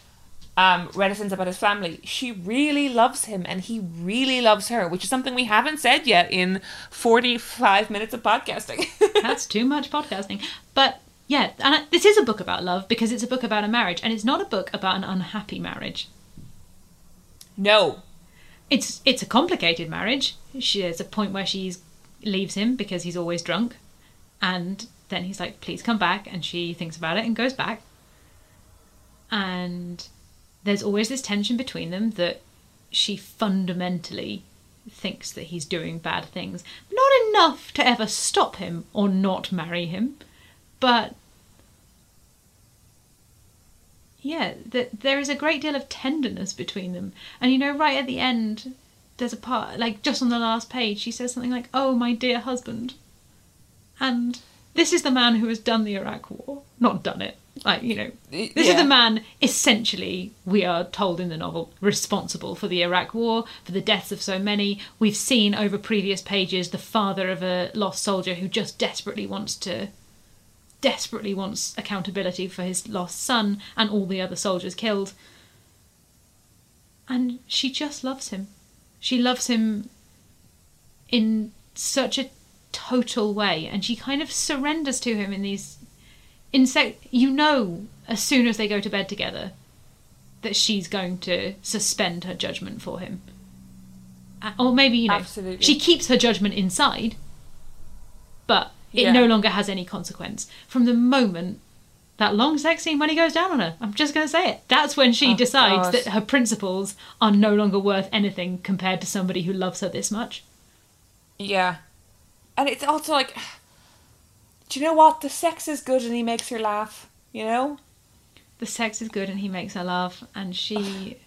um reticence about his family, she really loves him and he really loves her, which is something we haven't said yet in 45 minutes of podcasting. That's too much podcasting. But yeah, and I- this is a book about love because it's a book about a marriage, and it's not a book about an unhappy marriage. no. It's it's a complicated marriage. She, there's a point where she leaves him because he's always drunk, and then he's like, "Please come back," and she thinks about it and goes back. And there's always this tension between them that she fundamentally thinks that he's doing bad things, not enough to ever stop him or not marry him, but yeah, that there is a great deal of tenderness between them. And you know, right at the end, there's a part like just on the last page, she says something like, "Oh, my dear husband," and this is the man who has done the Iraq War, not done it. Like you know, this is Yeah. the man essentially we are told in the novel responsible for the Iraq War, for the deaths of so many. We've seen over previous pages the father of a lost soldier who just desperately wants to desperately wants accountability for his lost son and all the other soldiers killed. And she just loves him. She loves him in such a total way and she kind of surrenders to him in these insect you know as soon as they go to bed together that she's going to suspend her judgment for him. Or maybe, you know, Absolutely. she keeps her judgment inside, but it Yeah. no longer has any consequence. From the moment that long sex scene when he goes down on her, I'm just going to say it. That's when she Oh, decides God. that her principles are no longer worth anything compared to somebody who loves her this much. Yeah. And it's also like, do you know what? The sex is good and he makes her laugh, you know? The sex is good and he makes her laugh, and she.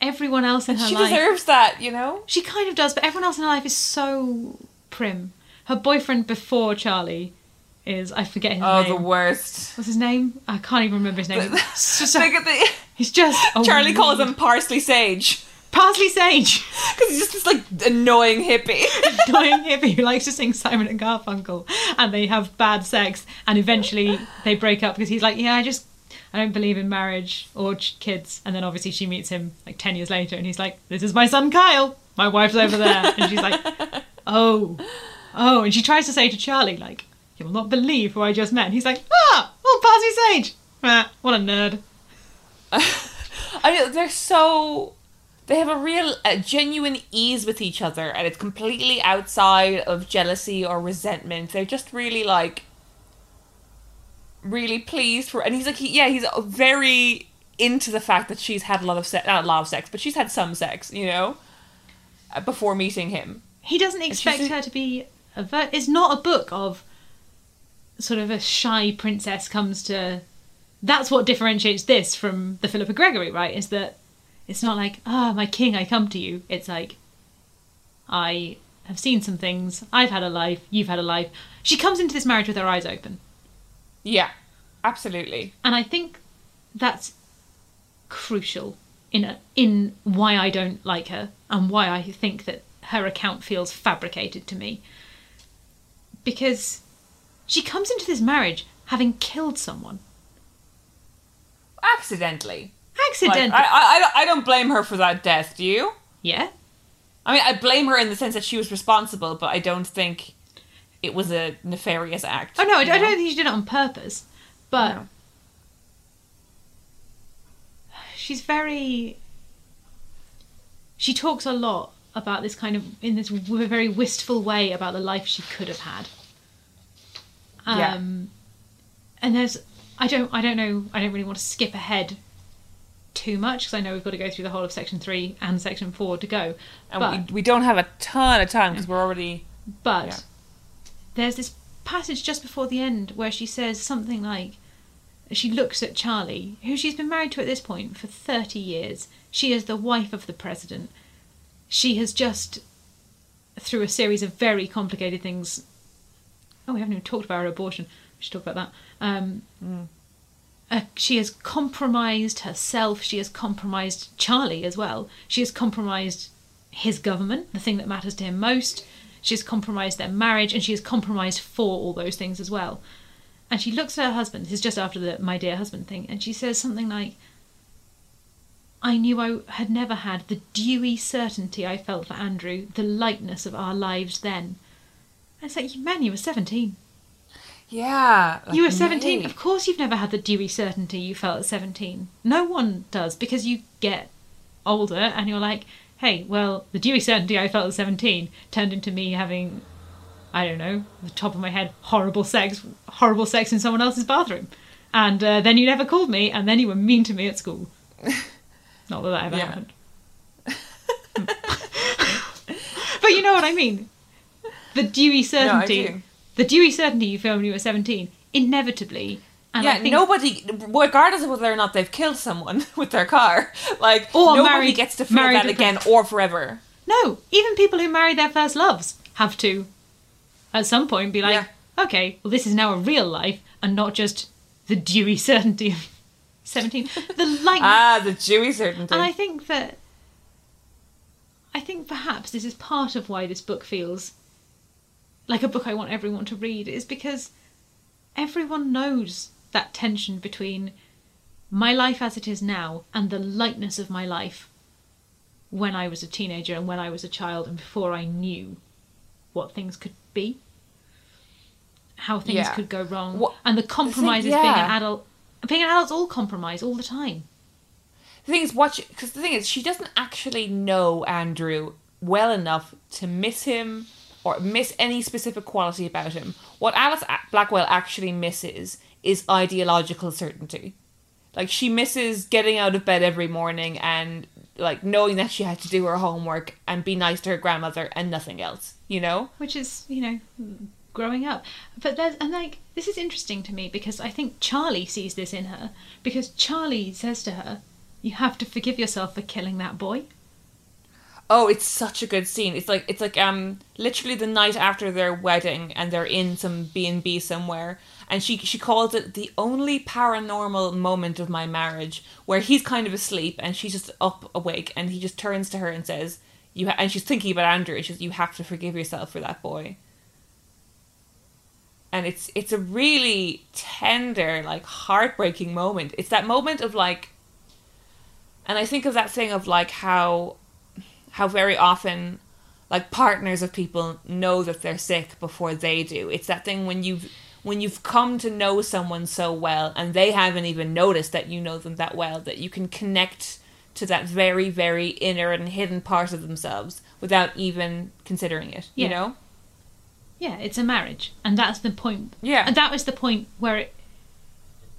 Everyone else in her She life. She deserves that, you know? She kind of does, but everyone else in her life is so prim. Her boyfriend before Charlie is I forget his Oh, name. the worst. What's his name? I can't even remember his name. It's just a- Look at the. he's just Charlie calls him parsley sage. Parsley Sage, Because he's just this, like, annoying hippie. annoying hippie who likes to sing Simon and Garfunkel, and they have bad sex, and eventually they break up because he's like, yeah, I just I don't believe in marriage or ch- kids, and then obviously she meets him like ten years later, and he's like, this is my son Kyle, my wife's over there, and she's like, oh, oh, and she tries to say to Charlie like, you will not believe who I just met, and he's like, ah, oh, Parsley Sage, ah, what a nerd. I mean, they're so. They have a real, uh, genuine ease with each other, and it's completely outside of jealousy or resentment. They're just really like. Really pleased for, and he's like, he, yeah, he's very into the fact that she's had a lot of sex, not a lot of sex, but she's had some sex, you know, uh, before meeting him. He doesn't expect her to be a vir- It's not a book of sort of a shy princess comes to. That's what differentiates this from the Philippa Gregory, right? Is that it's not like, ah, my king, I come to you. It's like, I have seen some things. I've had a life. You've had a life. She comes into this marriage with her eyes open. Yeah, absolutely. And I think that's crucial in a, in why I don't like her and why I think that her account feels fabricated to me. Because she comes into this marriage having killed someone Accidentally. Accidentally. Like, I, I, I don't blame her for that death, do you? yeah, I mean, I blame her in the sense that she was responsible, but I don't think it was a nefarious act. Oh no, I, I don't think she did it on purpose, but No. she's very. She talks a lot about this kind of in this w- very wistful way about the life she could have had. Yeah. Um, and there's I don't I don't know I don't really want to skip ahead too much because I know we've got to go through the whole of section three and section four to go. And but we, we don't have a ton of time because we're already. but Yeah. there's this passage just before the end where she says something like she looks at Charlie, who she's been married to at this point for 30 years. She is the wife of the president. She has just, through a series of very complicated things. Oh, we haven't even talked about her abortion. We should talk about that. Um, uh, she has compromised herself. She has compromised Charlie as well. She has compromised his government, the thing that matters to him most. She has compromised their marriage, and she has compromised for all those things as well. And she looks at her husband. This is just after the "my dear husband" thing, and she says something like, "I knew I had never had the dewy certainty I felt for Andrew, the lightness of our lives then." And it's like, man, you were seventeen. Yeah. You were 17. me. Of course, you've never had the dewy certainty you felt at 17. No one does because you get older and you're like, hey, well, the dewy certainty I felt at 17 turned into me having, I don't know, the top of my head, horrible sex, horrible sex in someone else's bathroom. And uh, then you never called me and then you were mean to me at school. Not that that ever Yeah. happened. but you know what I mean. The dewy certainty do. The dewy certainty you feel when you were 17 inevitably And yeah, I think, nobody, regardless of whether or not they've killed someone with their car, like Or nobody married- gets to feel that again or forever. No, even people who marry their first loves have to, at some point, be like, Yeah. okay, well, this is now a real life and not just the dewy certainty of 17. The light. Ah, the dewy certainty. and I think that. I think perhaps this is part of why this book feels like a book I want everyone to read, is because everyone knows that tension between my life as it is now and the lightness of my life when I was a teenager and when I was a child and before I knew what things could be, how things Yeah. could go wrong, What- and the compromises being yeah. an adult. Being an adult's all compromise all the time. The thing is, watch because the thing is, she doesn't actually know Andrew well enough to miss him or miss any specific quality about him. What Alice Blackwell actually misses is ideological certainty. Like she misses getting out of bed every morning and like knowing that she had to do her homework and be nice to her grandmother and nothing else. You know? which is you know growing up but there's and like this is interesting to me because i think charlie sees this in her because charlie says to her you have to forgive yourself for killing that boy Oh, it's such a good scene. It's like it's like um literally the night after their wedding and they're in some B and B somewhere and she she calls it the only paranormal moment of my marriage where he's kind of asleep and she's just up awake and he just turns to her and says you ha-, and she's thinking about Andrew and she says you have to forgive yourself for that boy. And it's it's a really tender like heartbreaking moment. It's that moment of like and I think of that thing of like how how very often like partners of people know that they're sick before they do. It's that thing when you've when you've come to know someone so well and they haven't even noticed that you know them that well that you can connect to that very very inner and hidden part of themselves without even considering it, you Yeah. know? yeah it's a marriage and that's the point Yeah. and that was the point where it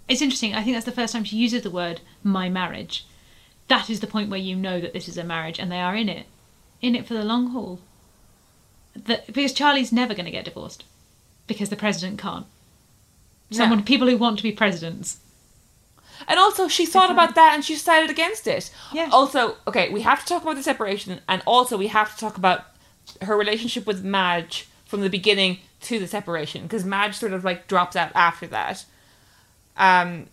it's interesting i think that's the first time she uses the word my marriage that is the point where you know that this is a marriage and they are in it in it for the long haul that because charlie's never going to get divorced because the president can't someone people who want to be presidents And also, she thought about that and she decided against it. Yeah. Also, okay, we have to talk about the separation, and also we have to talk about her relationship with Madge from the beginning to the separation, because Madge sort of like drops out after that. Um,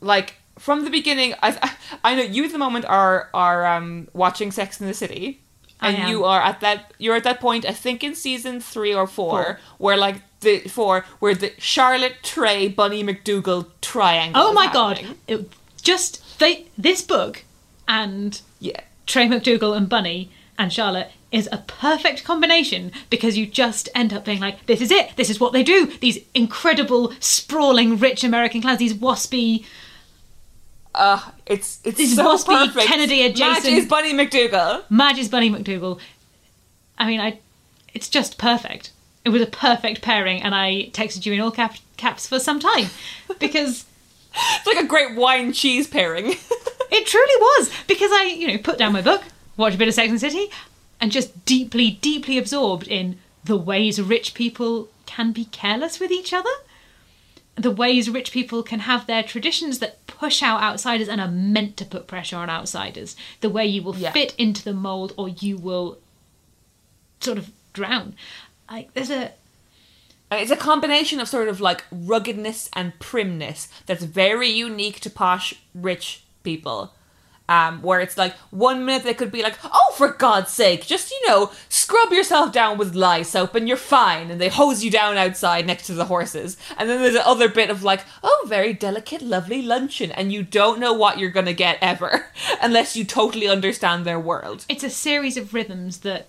like from the beginning, I I know you at the moment are are um watching Sex in the City. And you are at that. You're at that point. I think in season three or four, Four. where like the four, where the Charlotte Trey Bunny MacDougal triangle. oh my god it, just they this book and Yeah. Trey MacDougal and Bunny and Charlotte is a perfect combination because you just end up being like, this is it, this is what they do. These incredible, sprawling, rich American clans, these waspy. Uh, it's it's This so waspy perfect. Kennedy adjacent- Madge is Bunny MacDougal. Madge is Bunny MacDougal. I mean, I, it's just perfect. It was a perfect pairing, and I texted you in all cap, caps for some time because It's like a great wine cheese pairing. It truly was because I, you know, put down my book, watched a bit of Sex and the City, and just deeply, deeply absorbed in the ways rich people can be careless with each other, the ways rich people can have their traditions that push out outsiders and are meant to put pressure on outsiders, the way you will Yeah. fit into the mold or you will sort of drown. Like there's a uh, it's a combination of sort of like ruggedness and primness that's very unique to posh rich people. Um, where it's like one minute they could be like, "Oh, for God's sake, just you know, scrub yourself down with lye soap and you're fine," and they hose you down outside next to the horses. And then there's the other bit of like, "Oh, very delicate, lovely luncheon," and you don't know what you're gonna get ever unless you totally understand their world. it's a series of rhythms that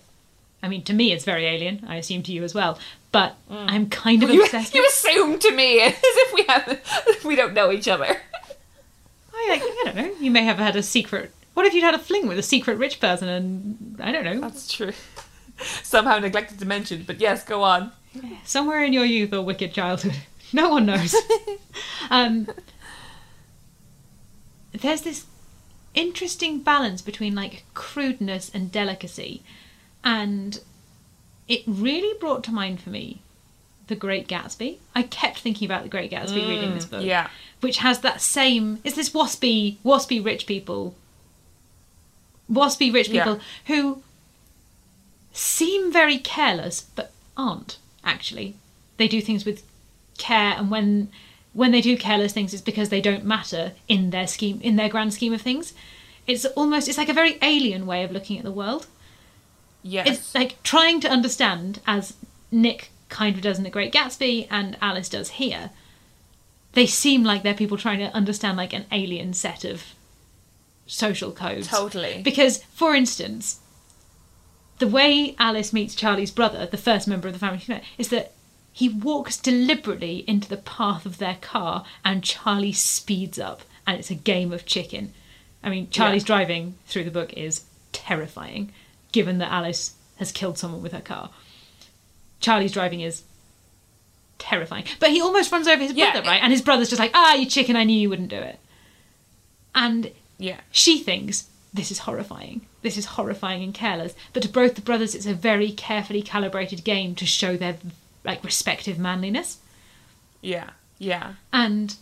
I mean to me it's very alien, I assume to you as well. But I'm kind of You, obsessed you assume to me as if we have, if we don't know each other. I, like, I don't know. You may have had a secret. What if you'd had a fling with a secret rich person and I don't know, That's true. Somehow neglected to mention, but yes, go on. somewhere in your youth or wicked childhood? No one knows. um, there's this interesting balance between like crudeness and delicacy, and it really brought to mind for me The Great Gatsby. I kept thinking about The Great Gatsby reading this book. Mm, yeah. Which has that same it's this waspy waspy rich people waspy rich Yeah. people who seem very careless but aren't actually. They do things with care and when when they do careless things it's because they don't matter in their scheme in their grand scheme of things. It's almost it's like a very alien way of looking at the world Yes. it's like trying to understand as Nick kind of does in The Great Gatsby and Alice does here. They seem like they're people trying to understand like an alien set of social codes. Totally. Because, for instance, the way Alice meets Charlie's brother, the first member of the family she met, is that he walks deliberately into the path of their car and Charlie speeds up and it's a game of chicken. I mean, Charlie's Yeah. driving through the book is terrifying, given that Alice has killed someone with her car. Charlie's driving is terrifying. But he almost runs over his Yeah, brother, it- right? And his brother's just like, ah, you chicken, I knew you wouldn't do it. And yeah. she thinks this is horrifying. This is horrifying and careless. But to both the brothers, it's a very carefully calibrated game to show their like respective manliness. Yeah. Yeah. And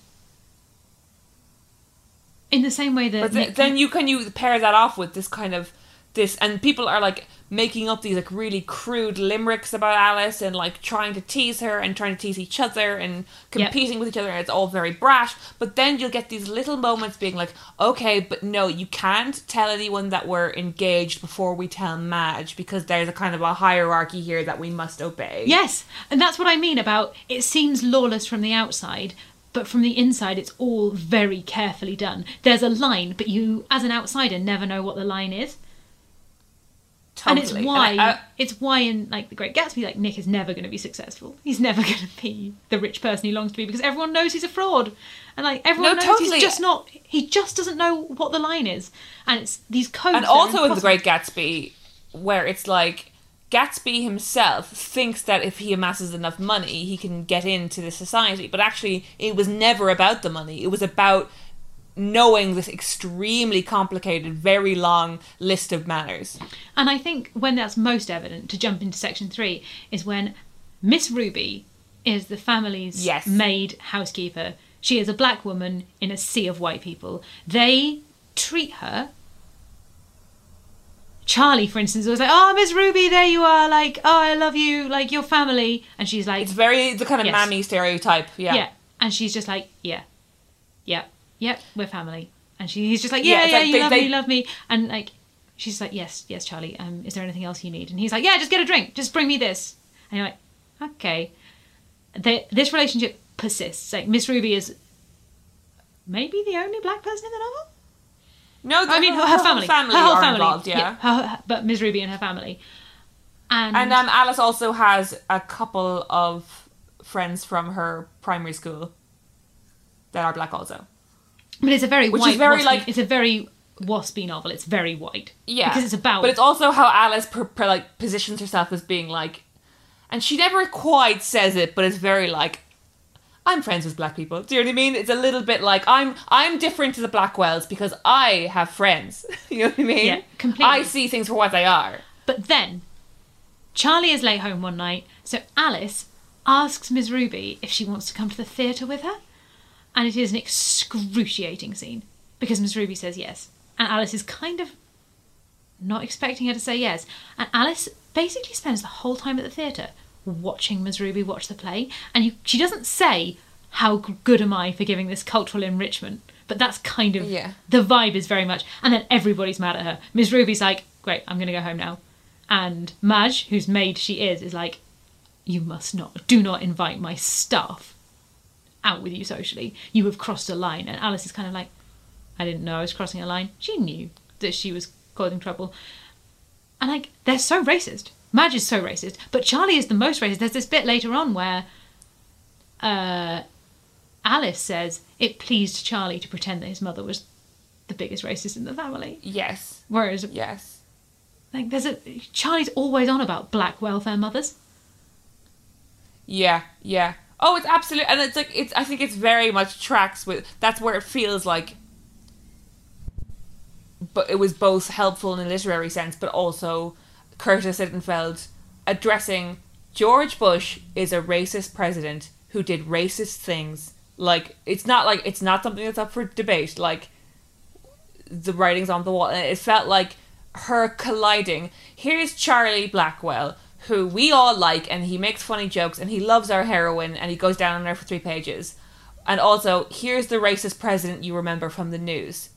in the same way that But th- Nick- then you can you pair that off with this kind of this, and people are like making up these like really crude limericks about Alice and like trying to tease her and trying to tease each other and Yep. competing with each other. And it's all very brash. But then you'll get these little moments being like, okay, but no, you can't tell anyone that we're engaged before we tell Madge because there's a kind of a hierarchy here that we must obey. Yes, and that's what I mean about it seems lawless from the outside, but from the inside it's all very carefully done. There's a line, but you as an outsider never know what the line is. Totally. And it's why I- I- it's why in like the Great Gatsby, like Nick is never going to be successful. He's never going to be the rich person he longs to be because everyone knows he's a fraud, and like everyone No, knows totally. he's just not. He just doesn't know what the line is, and it's these codes. and also in the. Great Gatsby, where it's like Gatsby himself thinks that if he amasses enough money, he can get into the society. But actually, it was never about the money. It was about knowing this extremely complicated, very long list of manners. And I think when that's most evident, to jump into section three, is when Miss Ruby is the family's Yes. maid housekeeper. She is a black woman in a sea of white people. They treat her. Charlie, for instance, was like, "Oh, Miss Ruby, there you are! Like, oh, I love you, like your family." And she's like, It's very the kind of Yes. mammy stereotype. Yeah. yeah. And she's just like, yeah, yeah, yeah, we're family. And she, he's just like, yeah, Yeah, yeah, like you they- love they- me, you love me. And like, she's like, yes, yes, Charlie. Um, is there anything else you need? And he's like, yeah, just get a drink. Just bring me this. And you're like, okay. They, this relationship persists. Like Miss Ruby is maybe the only black person in the novel. No, I mean, her, her, her family, family her whole family, involved. Yeah. her- her- but Miss Ruby and her family. And, And um, Alice also has a couple of friends from her primary school that are black also. But it's a very which is very, waspy- like- it's a very waspy novel. It's very white. Yeah, because it's about. But it's also how Alice per, per, like positions herself as being like, and she never quite says it, but it's very like, I'm friends with black people. Do you know what I mean? It's a little bit like I'm I'm different to the Blackwells because I have friends. you know what I mean? Yeah, completely. I see things for what they are. But then, Charlie is late home one night, so Alice asks Miss Ruby if she wants to come to the theatre with her. And it is an excruciating scene because Miss Ruby says yes. And Alice is kind of not expecting her to say yes. And Alice basically spends the whole time at the theatre watching Miss Ruby watch the play. And you, she doesn't say, How good am I for giving this cultural enrichment? But that's kind of Yeah. the vibe is very much. And then everybody's mad at her. Miss Ruby's like, Great, I'm going to go home now. And Madge, whose maid she is, is like, You must not, do not invite my staff out with you socially. You have crossed a line. And Alice is kind of like, I didn't know I was crossing a line. She knew that she was causing trouble. And like, they're so racist. Madge is so racist, but Charlie is the most racist. There's this bit later on where uh, Alice says it pleased Charlie to pretend that his mother was the biggest racist in the family. Yes. Whereas, Yes. like, there's a Charlie's always on about black welfare mothers. Yeah, yeah. Oh, it's absolute, and it's like it's. I think it's very much tracks with. That's where it feels like. But it was both helpful in a literary sense, but also Curtis Sittenfeld addressing George Bush is a racist president who did racist things. Like it's not like it's not something that's up for debate. Like the writings on the wall. And It felt like her colliding. Here's Charlie Blackwell, who we all like, and he makes funny jokes, and he loves our heroine, and he goes down on her for three pages. And also, here's the racist president you remember from the news,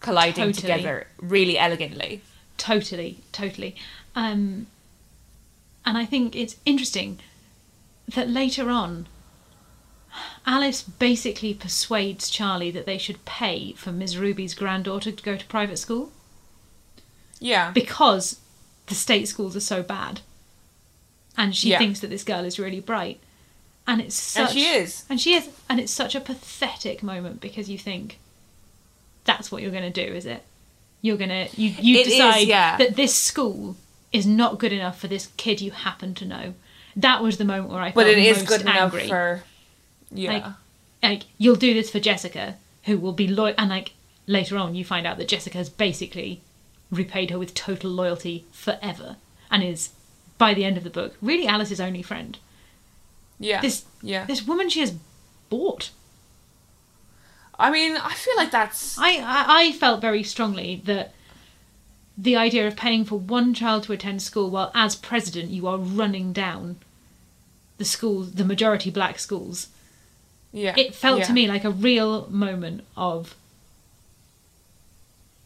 colliding Totally. together really elegantly. Totally, totally. Um, and I think it's interesting that later on, Alice basically persuades Charlie that they should pay for Ms. Ruby's granddaughter to go to private school Yeah. because the state schools are so bad. And she Yeah. thinks that this girl is really bright. And it's such, And she is. And she is. And it's such a pathetic moment because you think, that's what you're going to do, is it? You're going to, you, you It is, decide yeah. that this school is not good enough for this kid you happen to know. That was the moment where I felt but it is good angry. enough for. Yeah. Like, like you'll do this for Jessica, who will be loyal, and like later on you find out that Jessica has basically repaid her with total loyalty forever, and is by the end of the book really Alice's only friend. yeah. This yeah. this woman she has bought. I mean, I feel like that's. I, I I felt very strongly that the idea of paying for one child to attend school while as president you are running down the schools, the majority black schools, Yeah. it felt yeah. to me like a real moment of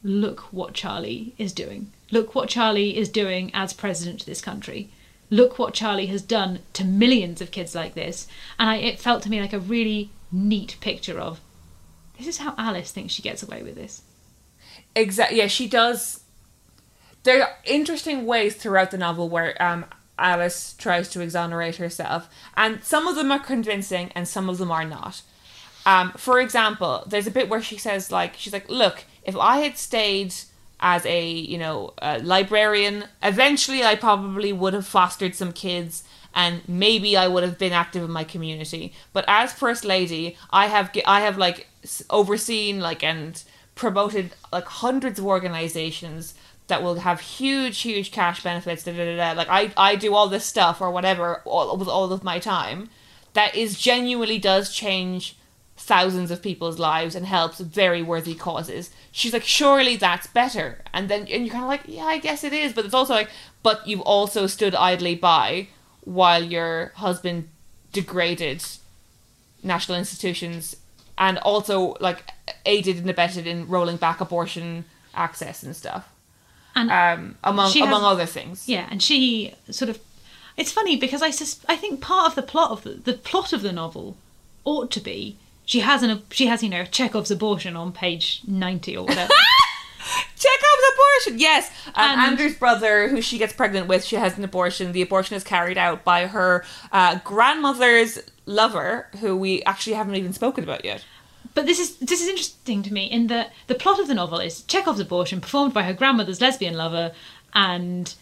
look what Charlie is doing. Look what Charlie is doing as president of this country. Look what Charlie has done to millions of kids like this. And I, it felt to me like a really neat picture of this is how Alice thinks she gets away with this. Exactly. Yeah, she does. There are interesting ways throughout the novel where um, Alice tries to exonerate herself, and some of them are convincing, and some of them are not. Um, for example, there's a bit where she says, like, she's like, "Look, if I had stayed as a, you know, a librarian, eventually I probably would have fostered some kids." And maybe I would have been active in my community, but as first lady, I have I have like overseen like and promoted like hundreds of organizations that will have huge huge cash benefits da, da, da, da. like I, I do all this stuff or whatever all, with all of my time that is genuinely does change thousands of people's lives and helps very worthy causes. She's like surely that's better. And then and you're kind of like yeah i guess it is. But it's also like but you've also stood idly by while your husband degraded national institutions and also like aided and abetted in rolling back abortion access and stuff. And um among has- among other things. Yeah, and she sort of. It's funny because I sus- I think part of the plot of the, the plot of the novel ought to be she has an she has you know Chekhov's abortion on page ninety or whatever. Chekhov's abortion. Yes, um, And- Andrew's brother, who she gets pregnant with, she has an abortion. The abortion is carried out by her uh, grandmother's lover, who we actually haven't even spoken about yet. but this is this is interesting to me in that the plot of the novel is Chekhov's abortion performed by her grandmother's lesbian lover, and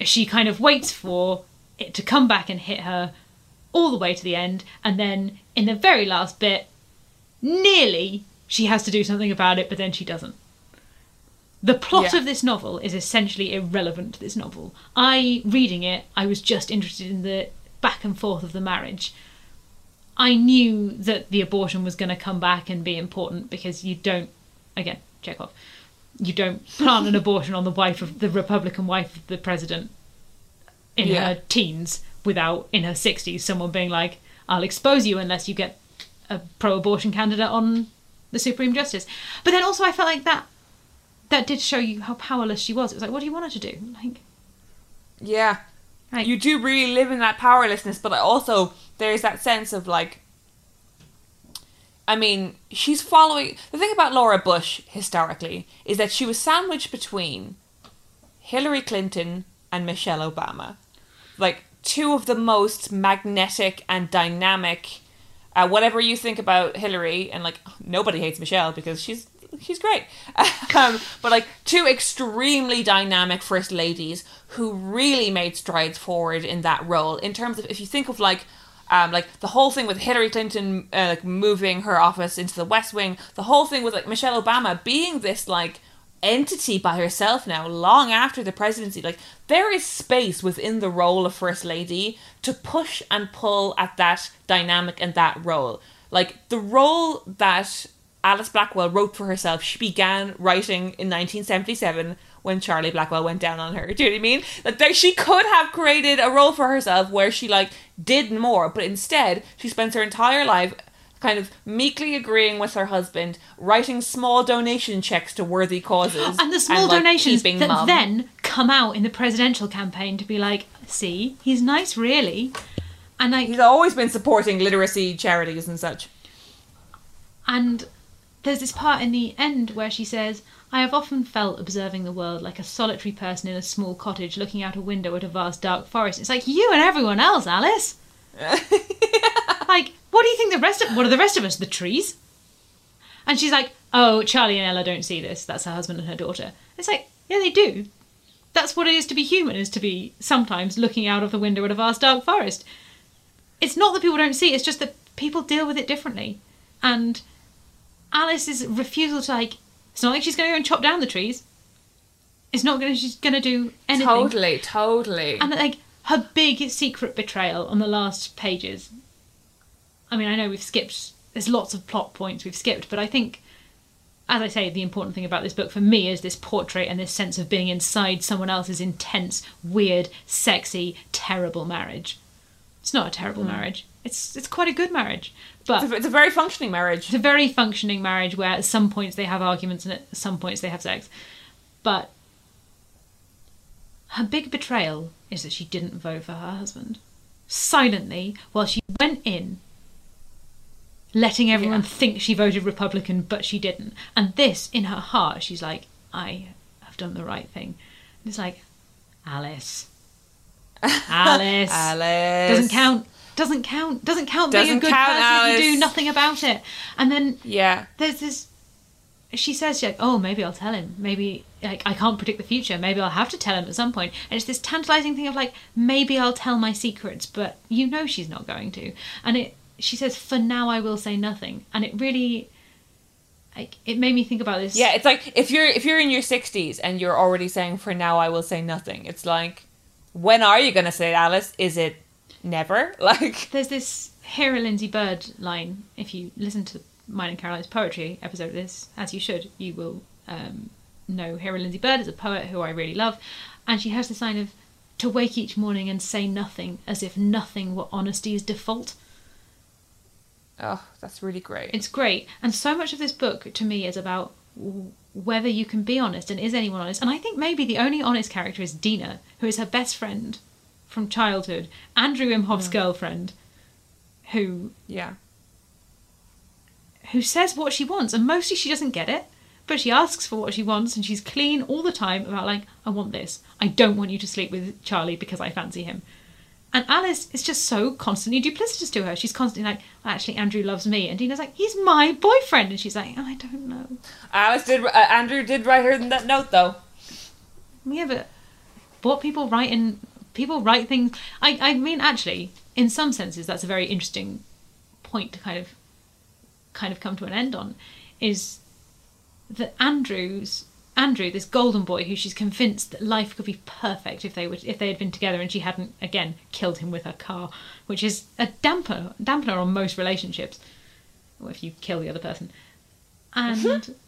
she kind of waits for it to come back and hit her all the way to the end, and then in the very last bit, nearly she has to do something about it, but then she doesn't. The plot Yeah. of this novel is essentially irrelevant to this novel. I, reading it, I was just interested in the back and forth of the marriage. I knew that the abortion was going to come back and be important because you don't, again, Chekhov, you don't plant an abortion on the wife of the Republican wife of the president in Yeah. her teens without, in her 60s, someone being like, I'll expose you unless you get a pro abortion candidate on the Supreme Justice. But then also, I felt like that. That did show you how powerless she was. It was like, what do you want her to do? Like, Yeah. Right. You do really live in that powerlessness, but also there's that sense of like. I mean, she's following. The thing about Laura Bush historically is that she was sandwiched between Hillary Clinton and Michelle Obama. Like, two of the most magnetic and dynamic. Uh, whatever you think about Hillary, and like, nobody hates Michelle because she's she's great. um, but like two extremely dynamic first ladies who really made strides forward in that role. In terms of if you think of like um, like the whole thing with Hillary Clinton uh, like moving her office into the West Wing, the whole thing with like Michelle Obama being this like entity by herself now, long after the presidency. Like, there is space within the role of First Lady to push and pull at that dynamic and that role. Like, the role that Alice Blackwell wrote for herself, she began writing in 1977 when Charlie Blackwell went down on her. Do you know what I mean? Like there, she could have created a role for herself where she like did more, but instead she spends her entire life kind of meekly agreeing with her husband, writing small donation checks to worthy causes, and the small like, donations that mum. then come out in the presidential campaign to be like, see, he's nice, really, and like, He's always been supporting literacy charities and such. and there's this part in the end where she says, "I have often felt observing the world like a solitary person in a small cottage looking out a window at a vast dark forest." It's like you and everyone else, Alice. like, what do you think the rest of? What are the rest of us? The trees? And she's like, "Oh, Charlie and Ella don't see this. That's her husband and her daughter." It's like, yeah, they do. That's what it is to be human, is to be sometimes looking out of the window at a vast dark forest. It's not that people don't see, it's just that people deal with it differently. And Alice's refusal to like it's not like she's gonna go and chop down the trees. It's not gonna she's gonna do anything. Totally, totally. And like her big secret betrayal on the last pages. I mean, I know we've skipped. There's lots of plot points we've skipped, but I think, as I say, the important thing about this book for me is this portrait and this sense of being inside someone else's intense, weird, sexy, terrible marriage. It's not a terrible hmm. marriage. It's it's quite a good marriage, but it's, a, it's a very functioning marriage. it's a very functioning marriage where at some points they have arguments and at some points they have sex. But her big betrayal is that she didn't vote for her husband. Silently, while she went in, letting everyone Yeah. think she voted Republican, but she didn't. And this, in her heart, she's like, I have done the right thing. And it's like, Alice. Alice. Alice Doesn't count. Doesn't count. Doesn't count being a Doesn't good count, person if you do Alice. nothing about it. And then Yeah. there's this she says she's like oh maybe i'll tell him maybe like i can't predict the future maybe i'll have to tell him at some point. and it's this tantalizing thing of like maybe i'll tell my secrets but you know she's not going to and it she says for now i will say nothing and it really like it made me think about this Yeah, it's like if you're if you're in your sixties and you're already saying for now I will say nothing. It's like when are you gonna say it, Alice? Is it never? Like there's this Hera Lindsay Bird line. If you listen to mine and Caroline's poetry episode of this, as you should, you will um, know Hera Lindsay Bird is a poet who I really love, and she has this line of to wake each morning and say nothing as if nothing were honesty's default. Oh, that's really great. It's great, and so much of this book to me is about whether you can be honest and is anyone honest. And I think maybe the only honest character is Dina, who is her best friend from childhood, Andrew Imhof's girlfriend, who yeah. who says what she wants, and mostly she doesn't get it, but she asks for what she wants, and she's clean all the time about like, I want this. I don't want you to sleep with Charlie because I fancy him. And Alice is just so constantly duplicitous to her. She's constantly like, actually, Andrew loves me, and Dina's like, he's my boyfriend, and she's like, I don't know. Alice did uh, Andrew did write her that note though. Yeah, but what people write in people write things. I I mean, actually, in some senses, that's a very interesting point to kind of kind of come to an end on. Is that Andrew's Andrew, this golden boy, who she's convinced that life could be perfect if they would if they had been together and she hadn't again killed him with her car, which is a damper dampener on most relationships. Or if you kill the other person, and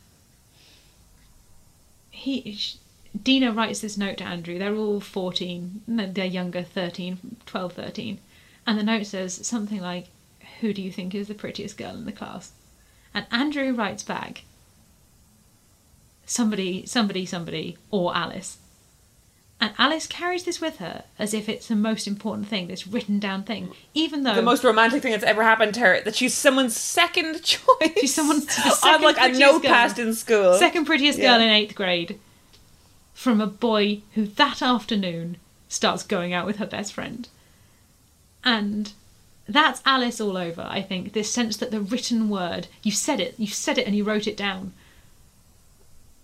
he sh- Dina writes this note to Andrew. They're all 14. No, they're younger, 13, 12, 13. And the note says something like, Who do you think is the prettiest girl in the class? And Andrew writes back, Somebody, somebody, somebody, or Alice. And Alice carries this with her as if it's the most important thing, this written down thing. Even though The most romantic thing that's ever happened to her. That she's someone's second choice. She's someone's- the on second like a note passed in school. second prettiest Yeah. girl in eighth grade from a boy who that afternoon starts going out with her best friend. And that's Alice all over, I think. This sense that the written word, you said it, you said it and you wrote it down,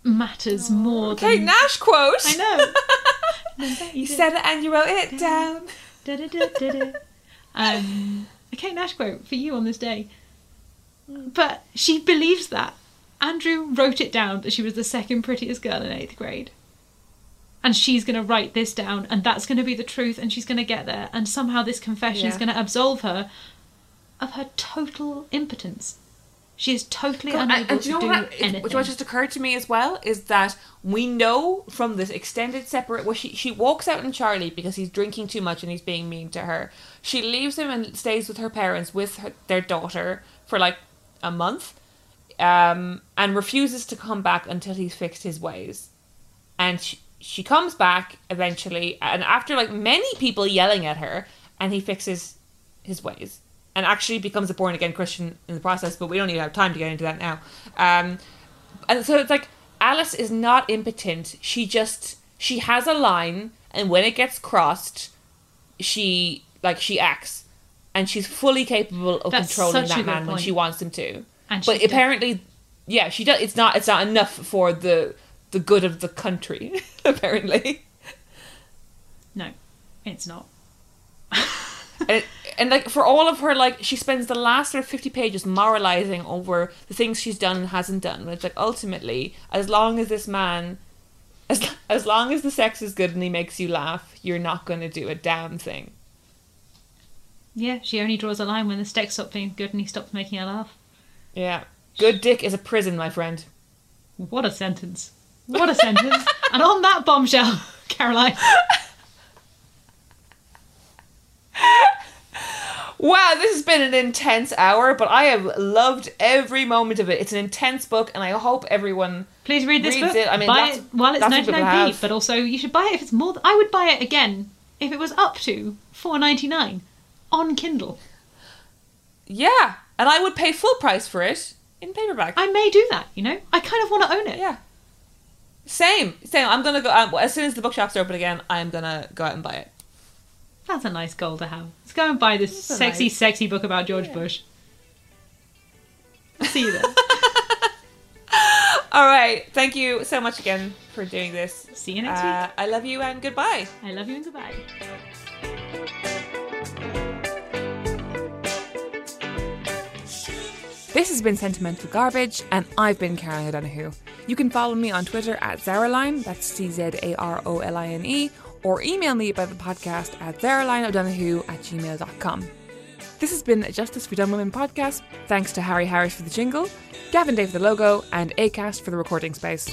matters more Kate than. Nash quote. I know. You said it and you wrote it down. Da-da-da-da-da. um, a Kate Nash quote for you on this day. But she believes that. Andrew wrote it down that she was the second prettiest girl in eighth grade. And she's going to write this down, and that's going to be the truth, and she's going to get there. And somehow this confession is going to absolve her of her total impotence. She is totally And- unable and do you know to do what? anything. Which what just occurred to me as well is that we know from this extended separate. Well, she she walks out on Charlie because he's drinking too much and he's being mean to her. She leaves him and stays with her parents with her, their daughter for like a month, um, and refuses to come back until he's fixed his ways. And she, she comes back eventually, and after like many people yelling at her, and he fixes his ways and actually becomes a born again Christian in the process. But we don't even have time to get into that now. Um, and so it's like Alice is not impotent. She just she has a line, and when it gets crossed, she like she acts, and she's fully capable of That's controlling that man when she wants him to. And but does. apparently, yeah, she does. It's not. It's not enough for the the good of the country. apparently. No, it's not. and, and like for all of her like she spends the last sort of 50 pages moralizing over the things she's done and hasn't done and it's like ultimately as long as this man as, as long as the sex is good and he makes you laugh you're not going to do a damn thing Yeah, she only draws a line when the sex stops being good and he stops making her laugh. yeah good dick is a prison my friend What a sentence. What a sentence. and on that bombshell, Caroline. Wow this has been an intense hour but i have loved every moment of it it's an intense book and i hope everyone Please read this Reads book. it. I mean, buy it while it's what people 99p, but also you should buy it if it's more. Th- I would buy it again if it was up to 4.99 on Kindle. yeah and i would pay full price for it in paperback I may do that. You know, I kind of want to own it. Yeah. Same, same. I'm gonna go um, as soon as the bookshops are open again. I'm gonna go out and buy it. That's a nice goal to have. Let's go and buy this That's sexy, nice- sexy book about George Bush. I'll see you there. All right. Thank you so much again for doing this. See you next Uh, I love you and goodbye. I love you and goodbye. This has been Sentimental Garbage, and I've been Caroline O'Donoghue. You can follow me on Twitter at Czaroline, that's C Z A R O L I N E, or email me about the podcast at czarolineo'donoghue at gmail.com. This has been a Justice for Dumb Women podcast. Thanks to Harry Harris for the jingle, Gavin Day for the logo, and ACAST for the recording space.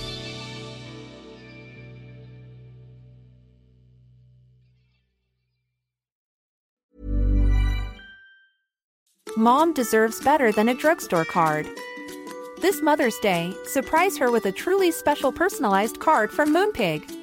Mom deserves better than a drugstore card. This Mother's Day, surprise her with a truly special personalized card from Moonpig.